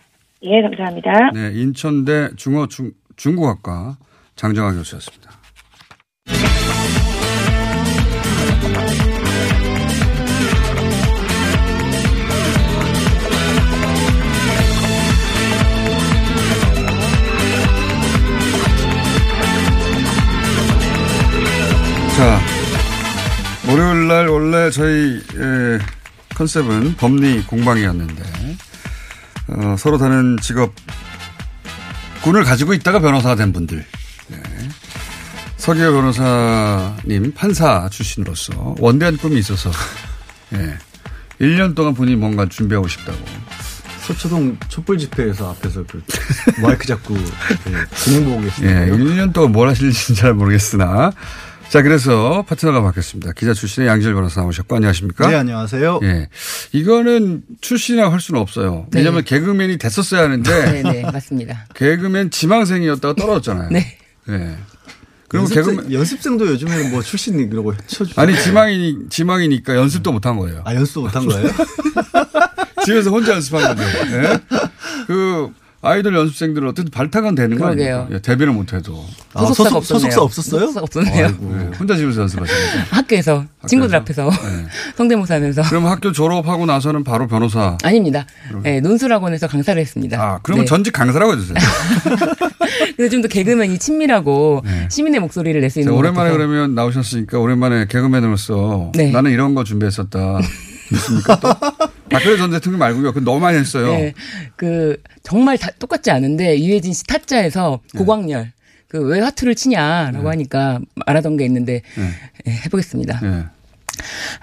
예, 감사합니다. 네, 인천대 중어 중, 중국학과 장정학 교수였습니다. 자, 월요일 날 원래 저희 에, 컨셉은 법리 공방이었는데 어, 서로 다른 직업 군을 가지고 있다가 변호사가 된 분들. 네. 서기호 변호사님 판사 출신으로서 원대한 꿈이 있어서 [LAUGHS] 예. 1년 동안 본인이 뭔가 준비하고 싶다고. 서초동 촛불 집회에서 앞에서 그 마이크 잡고 그 진행 보고 계시네요. 예, 1년 동안 뭘 하실지 잘 모르겠으나. 자, 그래서 파트너가 바뀌었습니다. 기자 출신의 양질 변호사 나오셨고, 안녕하십니까? 네, 안녕하세요. 예. 이거는 출신이라고 할 수는 없어요. 네. 왜냐하면 개그맨이 됐었어야 하는데. 네, 네, 맞습니다. 개그맨 지망생이었다가 떨어졌잖아요. 네. 예. 그럼 연습생, 개그맨. 연습생도 요즘에는 뭐 출신 이라고 쳐주죠. 아니, 지망이, 지망이니까 연습도 못한 거예요. 아, 연습도 못한 거예요? [LAUGHS] 집에서 혼자 연습한 건데. 예? 그, 아이돌 연습생들은 어쨌든 발탁은 되는 거 그러게요. 아니에요? 예, 데뷔를 못해도. 아, 소속사가 소속- 없었네요. 소속사 없었어요? 소속사 없었네요. 아이고, 예, 혼자 집에서 연습하시는 거죠. 학교에서 친구들 앞에서 [LAUGHS] 성대모사 하면서 그럼 학교 졸업하고 나서는 바로 변호사. 아닙니다. 네, 논술학원에서 강사를 했습니다. 아, 그러면 네. 전직 강사라고 해주세요. [LAUGHS] 그래서 좀 더 개그맨이 친밀하고 시민의 목소리를 낼 수 있는 오랜만에 같아서. 그러면 나오셨으니까 오랜만에 개그맨으로서 네. 나는 이런 거 준비했었다. [LAUGHS] 있습니까 또? 박근혜 전 대통령 말고요. 그 너무 많이 했어요. 네. 그 정말 다 똑같지 않은데 유해진 씨 타짜에서 고광렬 그왜 화투를 치냐라고 하니까 말하던 게 있는데 예, 해보겠습니다.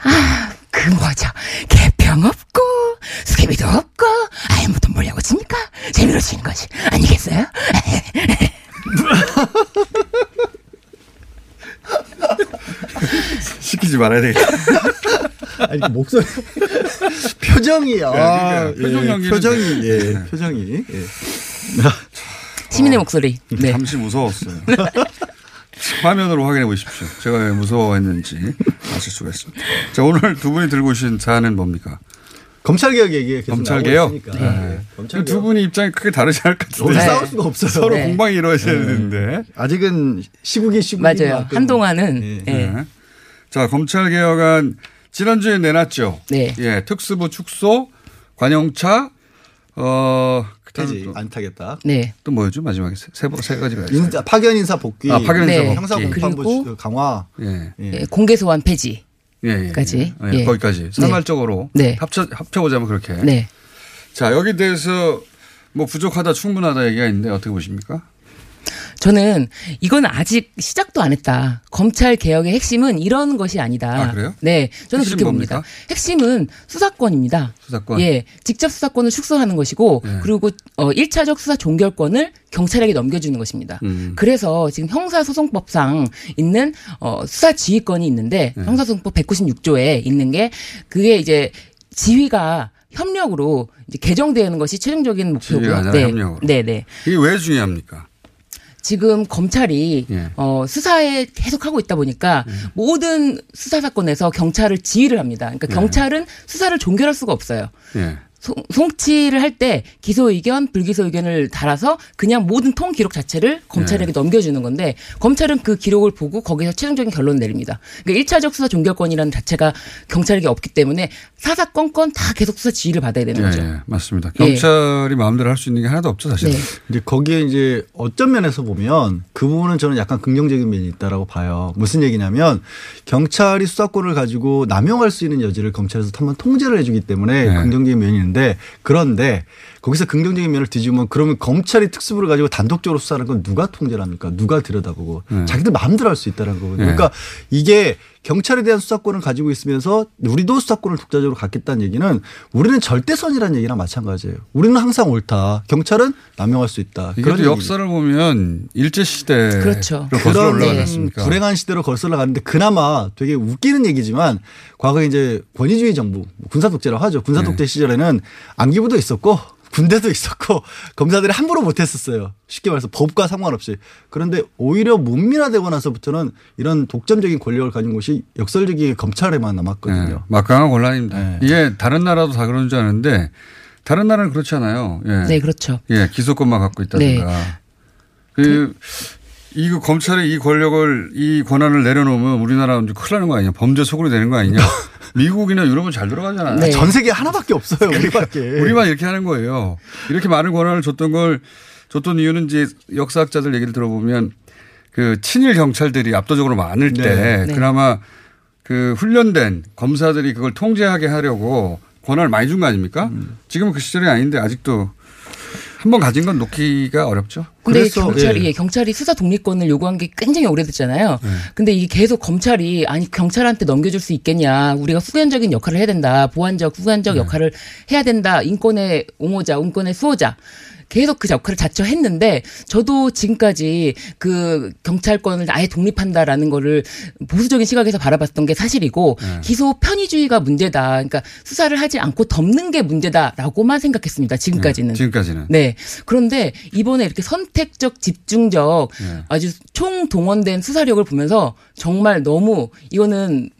아, 그 뭐죠? 개평 없고 수개비도 없고 아예 무슨 뭐냐고 칩니까? 재미로 치는 거지 아니겠어요? [LAUGHS] [LAUGHS] [LAUGHS] 시키지 말아야 되겠다. [LAUGHS] 아니 그 목소리 [LAUGHS] 표정이 아, 그러니까요. 표정 예, 표정이 돼. 예, 네. 표정이 예. 시민의 목소리. 네. 잠시 무서웠어요. 화면으로 확인해 보십시오. 제가 왜 무서워했는지 아실 수가 있습니다. 자, 오늘 두 분이 들고 오신 사안은 뭡니까? 검찰개혁 얘기 계속 검찰개혁? 나오고 있으니까. 네. 네. 검찰개혁. 두 분이 입장이 크게 다르지 않을 것 같은데. 오늘 싸울 수가 없어요. 서로 네. 공방이 이루어져야 네. 되는데. 아직은 시국이 시국이 맞아요. 한동안은 예. 네. 자, 검찰개혁안 지난주에 내놨죠. 네. 예, 특수부 축소, 관용차, 어, 태지 안 타겠다. 네. 또 뭐였죠? 마지막에 세, 세, 세 가지가 있어요. 인사, 파견 인사 복귀, 아, 파견 인사 복귀. 형사 공판부 강화, 예. 예, 공개 소환 폐지. 예, 예. 까지. 예, 예. 거기까지. 산발적으로 네. 합쳐, 합쳐보자면 그렇게. 네. 자, 여기 대해서 뭐 부족하다, 충분하다 얘기가 있는데 어떻게 보십니까? 저는 이건 아직 시작도 안 했다. 검찰 개혁의 핵심은 이런 것이 아니다. 아, 그래요? 네, 저는 그렇게 뭡니까? 봅니다. 핵심은 수사권입니다. 수사권. 예, 직접 수사권을 축소하는 것이고, 예. 그리고 어 1차적 수사 종결권을 경찰에게 넘겨주는 것입니다. 음. 그래서 지금 형사소송법상 있는 어 수사 지휘권이 있는데 네. 형사소송법 196조에 있는 게 그게 이제 지휘가 협력으로 이제 개정되는 것이 최종적인 목표고요. 네. 협력으로. 네, 네. 이게 왜 중요합니까? 지금 검찰이 예. 어, 수사에 계속 하고 있다 보니까 모든 수사 사건에서 경찰을 지휘를 합니다. 그러니까 네. 경찰은 수사를 종결할 수가 없어요. 예. 송- 송치를 할 때 기소 의견, 불기소 의견을 달아서 그냥 모든 통 기록 자체를 검찰에게 네. 넘겨주는 건데 검찰은 그 기록을 보고 거기서 최종적인 결론을 내립니다. 그러니까 1차적 수사 종결권이라는 자체가 경찰에게 없기 때문에 사사건건 다 계속 수사 지휘를 받아야 되는 예, 거죠. 예, 맞습니다. 예. 경찰이 마음대로 할 수 있는 게 하나도 없죠, 사실. 네. 이제 거기에 이제 어떤 면에서 보면 그 부분은 저는 약간 긍정적인 면이 있다라고 봐요. 무슨 얘기냐면 경찰이 수사권을 가지고 남용할 수 있는 여지를 검찰에서 한번 통제를 해주기 때문에 네. 긍정적인 면이 있는데 그런데 거기서 긍정적인 면을 뒤집으면 그러면 검찰이 특수부를 가지고 단독적으로 수사하는 건 누가 통제를 합니까? 누가 들여다보고 네. 자기들 마음대로 할 수 있다는 거거든요. 네. 그러니까 이게 경찰에 대한 수사권을 가지고 있으면서 우리도 수사권을 독자적으로 갖겠다는 얘기는 우리는 절대선이라는 얘기랑 마찬가지예요. 우리는 항상 옳다. 경찰은 남용할 수 있다. 그런. 역사를 보면 일제 시대. 그렇죠. 거슬러 않습니까? 불행한 시대로 거슬러 가는데 그나마 되게 웃기는 얘기지만 과거에 이제 권위주의 정부 군사 독재라고 하죠. 군사 네. 독재 시절에는 안기부도 있었고 군대도 있었고 [LAUGHS] 검사들이 함부로 못했었어요. 쉽게 말해서 법과 상관없이. 그런데 오히려 문민화되고 나서부터는 이런 독점적인 권력을 가진 곳이 역설적인 검찰에만 남았거든요. 네, 막강한 곤란입니다. 네. 이게 다른 나라도 다 그런 줄 아는데 다른 나라는 그렇지 않아요. 예. 네, 그렇죠. 예, 기소권만 갖고 있다든가. 그, 이거 검찰의 이 권력을, 이 권한을 내려놓으면 우리나라 이제 큰일 나는 거 아니냐. 범죄 속으로 되는 거 아니냐. [LAUGHS] 미국이나 유럽은 잘 돌아가잖아요. 네. 전 세계에 하나밖에 없어요. 우리밖에. 우리만 이렇게 하는 거예요. 이렇게 많은 권한을 줬던 걸 줬던 이유는 이제 역사학자들 얘기를 들어보면 그 친일 경찰들이 압도적으로 많을 때 네. 네. 그나마 그 훈련된 검사들이 그걸 통제하게 하려고 권한을 많이 준 거 아닙니까? 음. 지금은 그 시절이 아닌데 아직도 한 번 가진 건 놓기가 어렵죠. 근데 그래서, 경찰이 예. 예, 경찰이 수사 독립권을 요구한 게 굉장히 오래됐잖아요. 네. 근데 이게 계속 검찰이 아니 경찰한테 넘겨줄 수 있겠냐? 우리가 후견적인 역할을 해야 된다. 보완적 후견적 네. 역할을 해야 된다. 인권의 옹호자, 인권의 수호자. 계속 그 역할을 자처했는데 저도 지금까지 그 경찰권을 아예 독립한다라는 거를 보수적인 시각에서 바라봤던 게 사실이고 네. 기소 편의주의가 문제다. 그러니까 수사를 하지 않고 덮는 게 문제다라고만 생각했습니다. 지금까지는. 네, 지금까지는. 네. 그런데 이번에 이렇게 선택적, 집중적, 네. 아주 총동원된 수사력을 보면서 정말 너무 이거는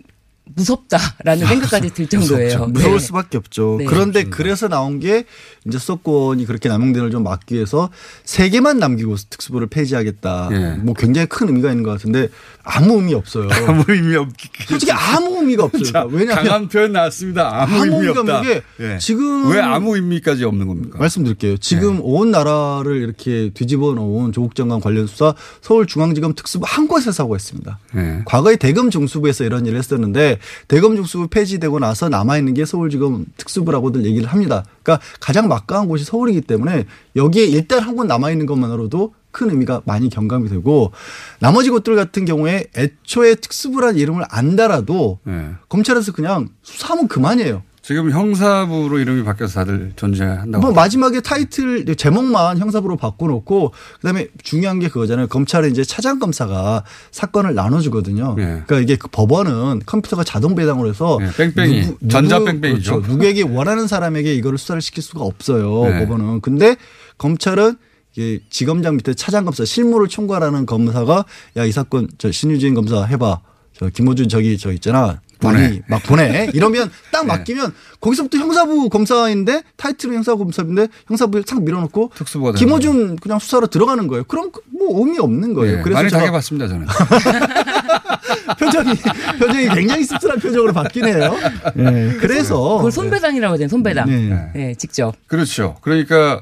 무섭다라는 생각까지 들 정도예요. 무서울 네. 수밖에 없죠. 네. 그런데 그래서 나온 게 이제 수사권이 그렇게 남용되는 걸좀 막기 위해서 세 개만 남기고 특수부를 폐지하겠다. 예. 뭐 굉장히 큰 의미가 있는 것 같은데 아무 의미 없어요. [LAUGHS] 아무 의미 없기. 솔직히 아무 의미가 없어요. 자, 왜냐하면 강한 표현 나왔습니다. 아무, 아무 의미 없다. 게 예. 지금 왜 아무 의미까지 없는 겁니까? 말씀드릴게요. 지금 온 나라를 이렇게 뒤집어 놓은 조국 장관 관련 수사 서울중앙지검 특수부 한 곳에서 하고 있습니다. 예. 과거에 대검 중수부에서 이런 일을 했었는데 있는데 대검 중수부 폐지되고 나서 남아 있는 게 서울지검 특수부라고들 얘기를 합니다. 그러니까 가장 막강한 곳이 서울이기 때문에 여기에 일단 한 곳 남아 있는 것만으로도 큰 의미가 많이 경감이 되고 나머지 곳들 같은 경우에 애초에 특수부란 이름을 안 달아도 네. 검찰에서 그냥 수사하면 그만이에요. 지금 형사부로 이름이 바뀌어서 다들 존재한다고. 뭐 마지막에 타이틀 제목만 형사부로 바꿔놓고 그다음에 중요한 게 그거잖아요. 검찰에 이제 차장 검사가 사건을 나눠주거든요. 예. 그러니까 이게 그 법원은 컴퓨터가 자동 배당으로 해서 예, 뺑뺑이. 전자 뺑뺑이죠. 그렇죠. 누구에게 원하는 사람에게 이거를 수사를 시킬 수가 없어요. 네. 법원은. 근데 검찰은 이게 지검장 밑에 차장 검사 실무를 총괄하는 검사가 야 이 사건 저 신유진 검사 해봐. 저 김호준 저기 저 있잖아. 많이 보내. 막 보내. [LAUGHS] 이러면 딱 맡기면 거기서부터 형사부 검사인데 타이틀은 형사부 검사인데 형사부에 탁 밀어놓고 특수부가 김호준 그냥 수사로 들어가는 거예요. 그럼 그뭐 의미 없는 거예요. 예, 그래서 많이 당해봤습니다 저는. [LAUGHS] 표정이 표정이 굉장히 씁쓸한 표정으로 바뀌네요. 예. 그래서 그걸 손배당이라고 하잖아요. 손배당. 네. 네, 직접. 그렇죠. 그러니까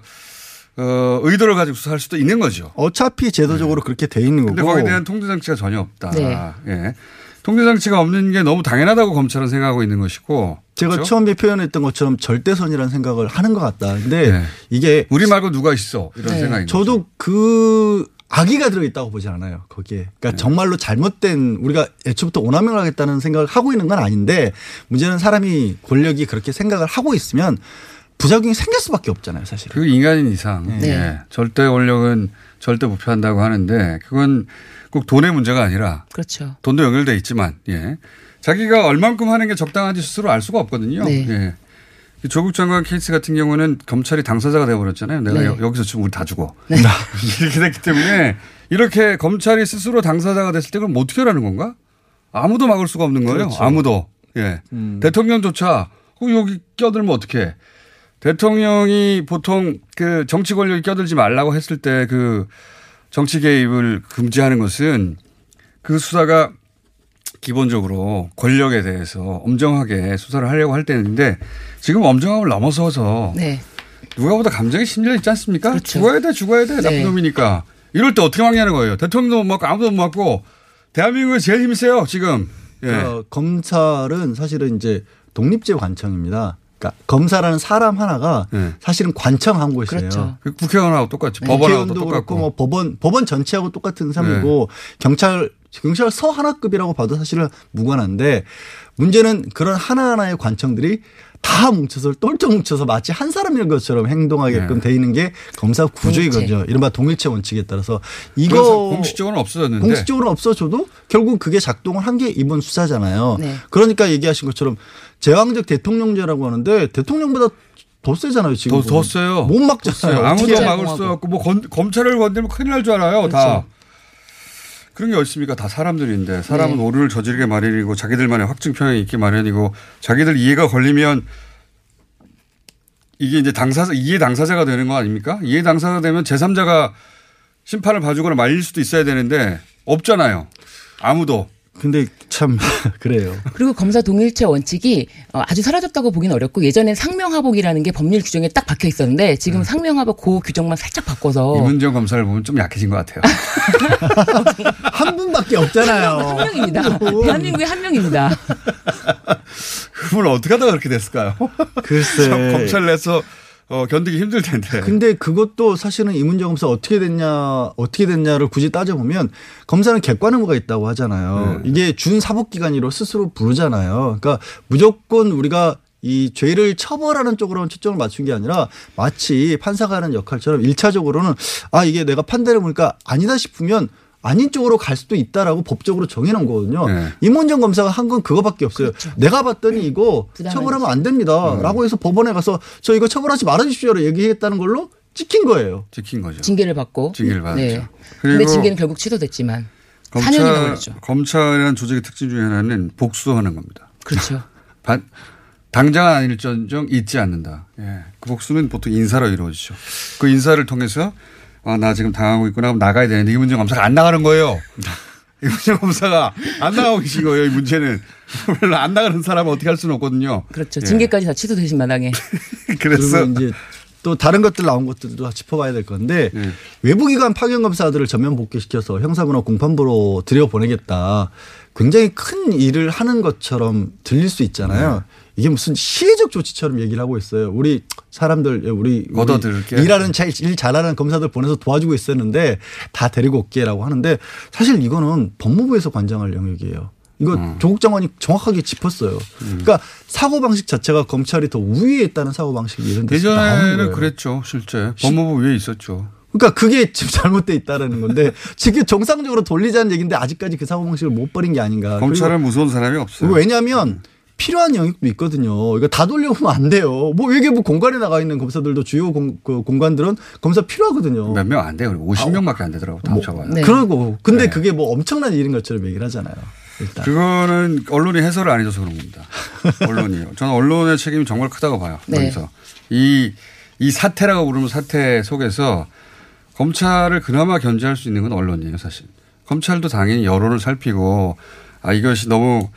어, 의도를 가지고 수사할 수도 있는 거죠. 어차피 제도적으로 그렇게 돼 있는 근데 거고. 거기에 대한 통제 장치가 전혀 없다. 네. 예. 통제 장치가 없는 게 너무 당연하다고 검찰은 생각하고 있는 것이고. 제가 그렇죠? 처음에 표현했던 것처럼 절대선이라는 생각을 하는 것 같다. 근데 네. 이게 우리 말고 누가 있어 이런 네. 생각인 저도 그 악의가 들어있다고 보지 않아요. 거기에. 네. 그러니까 정말로 잘못된 우리가 애초부터 오남용을 하겠다는 생각을 하고 있는 건 아닌데 문제는 사람이 권력이 그렇게 생각을 하고 있으면 부작용이 생길 수밖에 없잖아요, 사실. 그 인간인 이상 네. 예. 절대 권력은 절대 부패한다고 하는데 그건 꼭 돈의 문제가 아니라 그렇죠. 돈도 연결돼 있지만 예. 자기가 얼만큼 하는 게 적당한지 스스로 알 수가 없거든요. 네. 예. 이 조국 장관 케이스 같은 경우는 검찰이 당사자가 돼버렸잖아요. 내가 네. 여- 여기서 지금 우리 다 죽어. [LAUGHS] 이렇게 됐기 때문에 이렇게 검찰이 스스로 당사자가 됐을 때 그럼 어떻게 하라는 건가? 아무도 막을 수가 없는 거예요. 그렇죠. 아무도. 예. 대통령조차 어, 여기 껴들면 어떡해. 대통령이 보통 그 정치 권력이 껴들지 말라고 했을 때그 정치 개입을 금지하는 것은 그 수사가 기본적으로 권력에 대해서 엄정하게 수사를 하려고 할 때인데 지금 엄정함을 넘어서서 네. 누가 보다 감정이 심려 있지 않습니까? 그렇죠. 죽어야 돼, 죽어야 돼. 나쁜 네. 놈이니까. 이럴 때 어떻게 막냐는 거예요. 대통령도 못 막고 아무도 못 막고 대한민국에 제일 힘이 세요, 지금. 예. 어, 검찰은 사실은 이제 독립제 관청입니다. 그러니까 검사라는 사람 하나가 사실은 관청한 곳이에요. 그렇죠. 그 국회의원하고 똑같이 법원하고 국회의원도 똑같고. 뭐 법원 법원 전체하고 똑같은 삶이고 경찰 경찰서 하나급이라고 봐도 사실은 무관한데 문제는 그런 하나하나의 관청들이 다 뭉쳐서 똘똘 뭉쳐서 마치 한 사람인 것처럼 행동하게끔 돼 있는 게 검사 구조이거든요. 이른바 동일체 원칙에 따라서 이거 공식적으로는 없어졌는데. 공식적으로는 없어져도 결국 그게 작동을 한 게 이번 수사잖아요. 네. 그러니까 얘기하신 것처럼 제왕적 대통령제라고 하는데 대통령보다 더 세잖아요 지금. 더, 더 세요. 못 막잖아요. 아무도 어떻게 막을 수 없고 뭐 건- 검찰을 건들면 큰일 날 줄 알아요. 다. 그렇죠. 그런 게 어딨습니까? 다 사람들인데 사람은 네. 오류를 저지르게 마련이고 자기들만의 확증평이 있기 마련이고 자기들 이해가 걸리면 이게 이제 당사자 이해 당사자가 되는 거 아닙니까? 이해 당사자가 되면 제3자가 심판을 봐주거나 말릴 수도 있어야 되는데 없잖아요. 아무도. 근데 참 [LAUGHS] 그래요. 그리고 검사 동일체 원칙이 어, 아주 사라졌다고 보기는 어렵고 예전엔 상명하복이라는 게 법률 규정에 딱 박혀 있었는데 지금 상명하복 그 규정만 살짝 바꿔서 이문정 검사를 보면 좀 약해진 것 같아요. [LAUGHS] 한 분밖에 없잖아요. 한 명 입니다. 대한민국에 한 명입니다. [LAUGHS] 그걸 어떻게 하다가 그렇게 됐을까요? 글쎄. 참 검찰 내서 어, 견디기 힘들 텐데. 근데 그것도 사실은 이문정 검사 어떻게 됐냐 어떻게 됐냐를 굳이 따져보면 검사는 객관 의무가 있다고 하잖아요. 네. 이게 준 사법기관으로 스스로 부르잖아요. 그러니까 무조건 우리가 이 죄를 처벌하는 쪽으로만 초점을 맞춘 게 아니라 마치 판사가 하는 역할처럼 일차적으로는아 이게 내가 판단해 보니까 아니다 싶으면 아닌 쪽으로 갈 수도 있다라고 법적으로 정해놓은 거거든요. 네. 임원정 검사가 한 건 그거밖에 없어요. 내가 봤더니 이거. 처벌하면 안 됩니다라고 해서 법원에 가서 저 이거 처벌하지 말아주십시오로 얘기했다는 걸로 찍힌 거예요. 찍힌 거죠. 징계를 받고. 징계를 받았죠. 네. 근데 징계는 결국 취소됐지만 4년이나 걸렸죠. 검찰이라는 조직의 특징 중에 하나는 복수하는 겁니다. 그렇죠. [LAUGHS] 반- 당장은 아닐전정 잊지 않는다. 예. 그 복수는 보통 인사로 이루어지죠. 그 인사를 통해서 아, 나 지금 당하고 있구나. 그럼 나가야 되는데 이문정 검사가 안 나가는 거예요. 이문정 검사가 안 나가고 계신 거예요. 이 문제는. 별로 안 나가는 사람은 어떻게 할 수는 없거든요. 그렇죠. 예. 징계까지 다 취소되신 마당에. [LAUGHS] 그래서 이제 또 다른 것들 나온 것들도 짚어봐야 될 건데 네. 외부기관 파견 검사들을 전면 복귀시켜서 형사부나 공판부로 들여보내겠다. 굉장히 큰 일을 하는 것처럼 들릴 수 있잖아요. 네. 이게 무슨 시혜적 조치처럼 얘기를 하고 있어요. 우리 사람들, 우리, 우리 걷어들게. 일하는 잘, 일 잘하는 검사들 보내서 도와주고 있었는데 다 데리고 올게라고 하는데 사실 이거는 법무부에서 관장할 영역이에요. 이거 음. 조국 장관이 정확하게 짚었어요. 그러니까 사고 방식 자체가 검찰이 더 우위에 있다는 사고 방식이 이런 데서 예전에는. 그랬죠, 실제. 법무부 위에 있었죠. 그러니까 그게 지금 잘못돼 있다라는 건데 [LAUGHS] 지금 정상적으로 돌리자는 얘기인데 아직까지 그 사고 방식을 못 버린 게 아닌가. 검찰은 무서운 사람이 없어요. 왜냐하면 필요한 영역도 있거든요. 이거 다 돌려보면 안 돼요. 뭐 외교부 공관에 나가 있는 검사들도 주요 공, 그 공관들은 검사 필요하거든요. 몇 명 안 돼요. 50명밖에 안 되더라고, 다 합쳐봐요. 뭐, 그러고 근데 네. 그게 뭐 엄청난 일인 것처럼 얘기를 하잖아요. 일단. 그거는 언론이 해설을 안 해줘서 그런 겁니다. [LAUGHS] 언론이요. 저는 언론의 책임이 정말 크다고 봐요. 네. 그래서 이, 이 사태라고 부르는 사태 속에서 검찰을 그나마 견제할 수 있는 건 언론이에요, 사실. 검찰도 당연히 여론을 살피고 아, 이것이 너무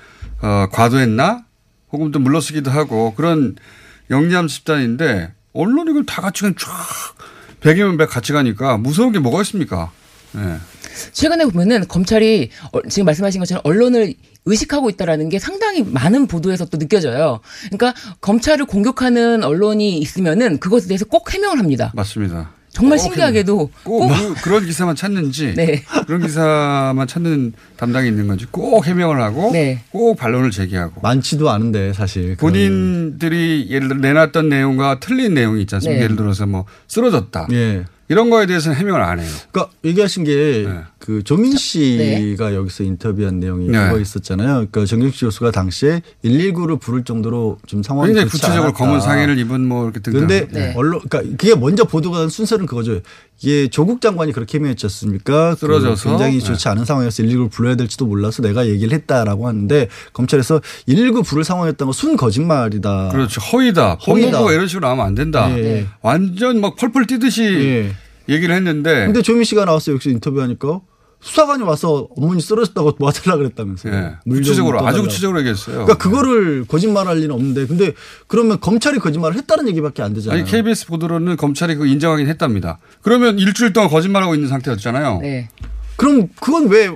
어, 과도했나? 혹은 또 물러서기도 하고 그런 영리함 집단인데 언론이 그걸 다 같이 그냥 쫙 백이면 백 같이 가니까 무서운 게 뭐가 있습니까? 네. 최근에 보면은 검찰이 어, 지금 말씀하신 것처럼 언론을 의식하고 있다라는 게 상당히 많은 보도에서 또 느껴져요. 그러니까 검찰을 공격하는 언론이 있으면은 그것에 대해서 꼭 해명을 합니다. 맞습니다. 정말 꼭 신기하게도 꼭, 꼭 그, 런 기사만 찾는지 네. 그런 기사만 찾는 담당이 있는 건지 꼭 해명을 하고 네. 꼭 반론을 제기하고 많지도 않은데 사실 본인들이 예를 들어 내놨던 내용과 틀린 내용이 있지 않습니까? 네. 예를 들어서 뭐 쓰러졌다. 예. 이런 거에 대해서는 해명을 안 해요. 그러니까 얘기하신 게 그 조민 씨가 여기서 인터뷰한 내용이 네. 그거 있었잖아요. 그러니까 정경식 교수가 당시에 119를 부를 정도로 좀 상황이 굉장히 구체적으로 않았다. 검은 상의를 입은 뭐 이렇게 등장. 그런데 언론 그러니까 그게 먼저 보도가 된 순서는 그거죠. 이게 조국 장관이 그렇게 해명했지 않습니까? 그 쓰러져서. 굉장히 네. 좋지 않은 상황에서 119를 불러야 될지도 몰라서 내가 얘기를 했다라고 하는데 검찰에서 119 부를 상황이었던 건순 거짓말이다. 그렇죠. 허위다. 허위다. 이런 식으로 나오면 안 된다. 예. 완전 막 펄펄 뛰듯이 얘기를 했는데. 근데 조민 씨가 나와서 여기서 인터뷰하니까 수사관이 와서 어머니 쓰러졌다고 도와달라 그랬다면서요. 예. 구체적으로 아주. 구체적으로 얘기했어요. 그러니까 그거를 거짓말할 리는 없는데 근데 그러면 검찰이 거짓말을 했다는 얘기밖에 안 되잖아요. 아니 KBS 보도로는 검찰이 그거 인정하긴 했답니다. 그러면 일주일 동안 거짓말하고 있는 상태였잖아요. 네. 그럼 그건 왜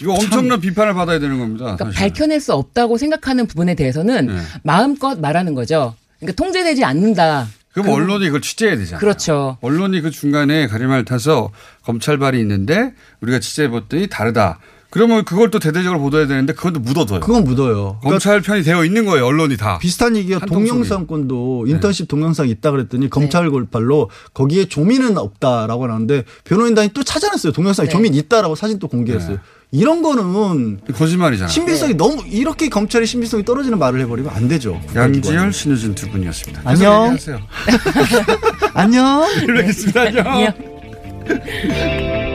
이거 엄청난 비판을 받아야 되는 겁니다. 그러니까. 밝혀낼 수 없다고 생각하는 부분에 대해서는 네. 마음껏 말하는 거죠. 그러니까 통제되지 않는다. 그럼 언론이 그걸 취재해야 되잖아요. 그렇죠. 언론이 그 중간에 가리마를 타서 검찰발이 있는데 우리가 취재해봤더니 다르다. 그러면 그걸 또 대대적으로 보도해야 되는데 그건 또 묻어둬요. 그건 묻어요. 검찰 편이 되어 있는 거예요. 언론이 다. 비슷한 얘기가. 동영상권도 인턴십 동영상 있다 그랬더니 검찰 골팔로 거기에 조민은 없다라고 하는데 변호인단이 또 찾아냈어요. 동영상에 네. 조민 있다라고 사진 또 공개했어요. 이런 거는 거짓말이잖아요. 신빙성이 너무 이렇게 검찰의 신빙성이 떨어지는 말을 해버리면 안 되죠. 양지열, 신유진 두 분이었습니다. 안녕. [LAUGHS] 안녕. [LAUGHS] 이러겠습니다. 안녕. 안녕. [LAUGHS]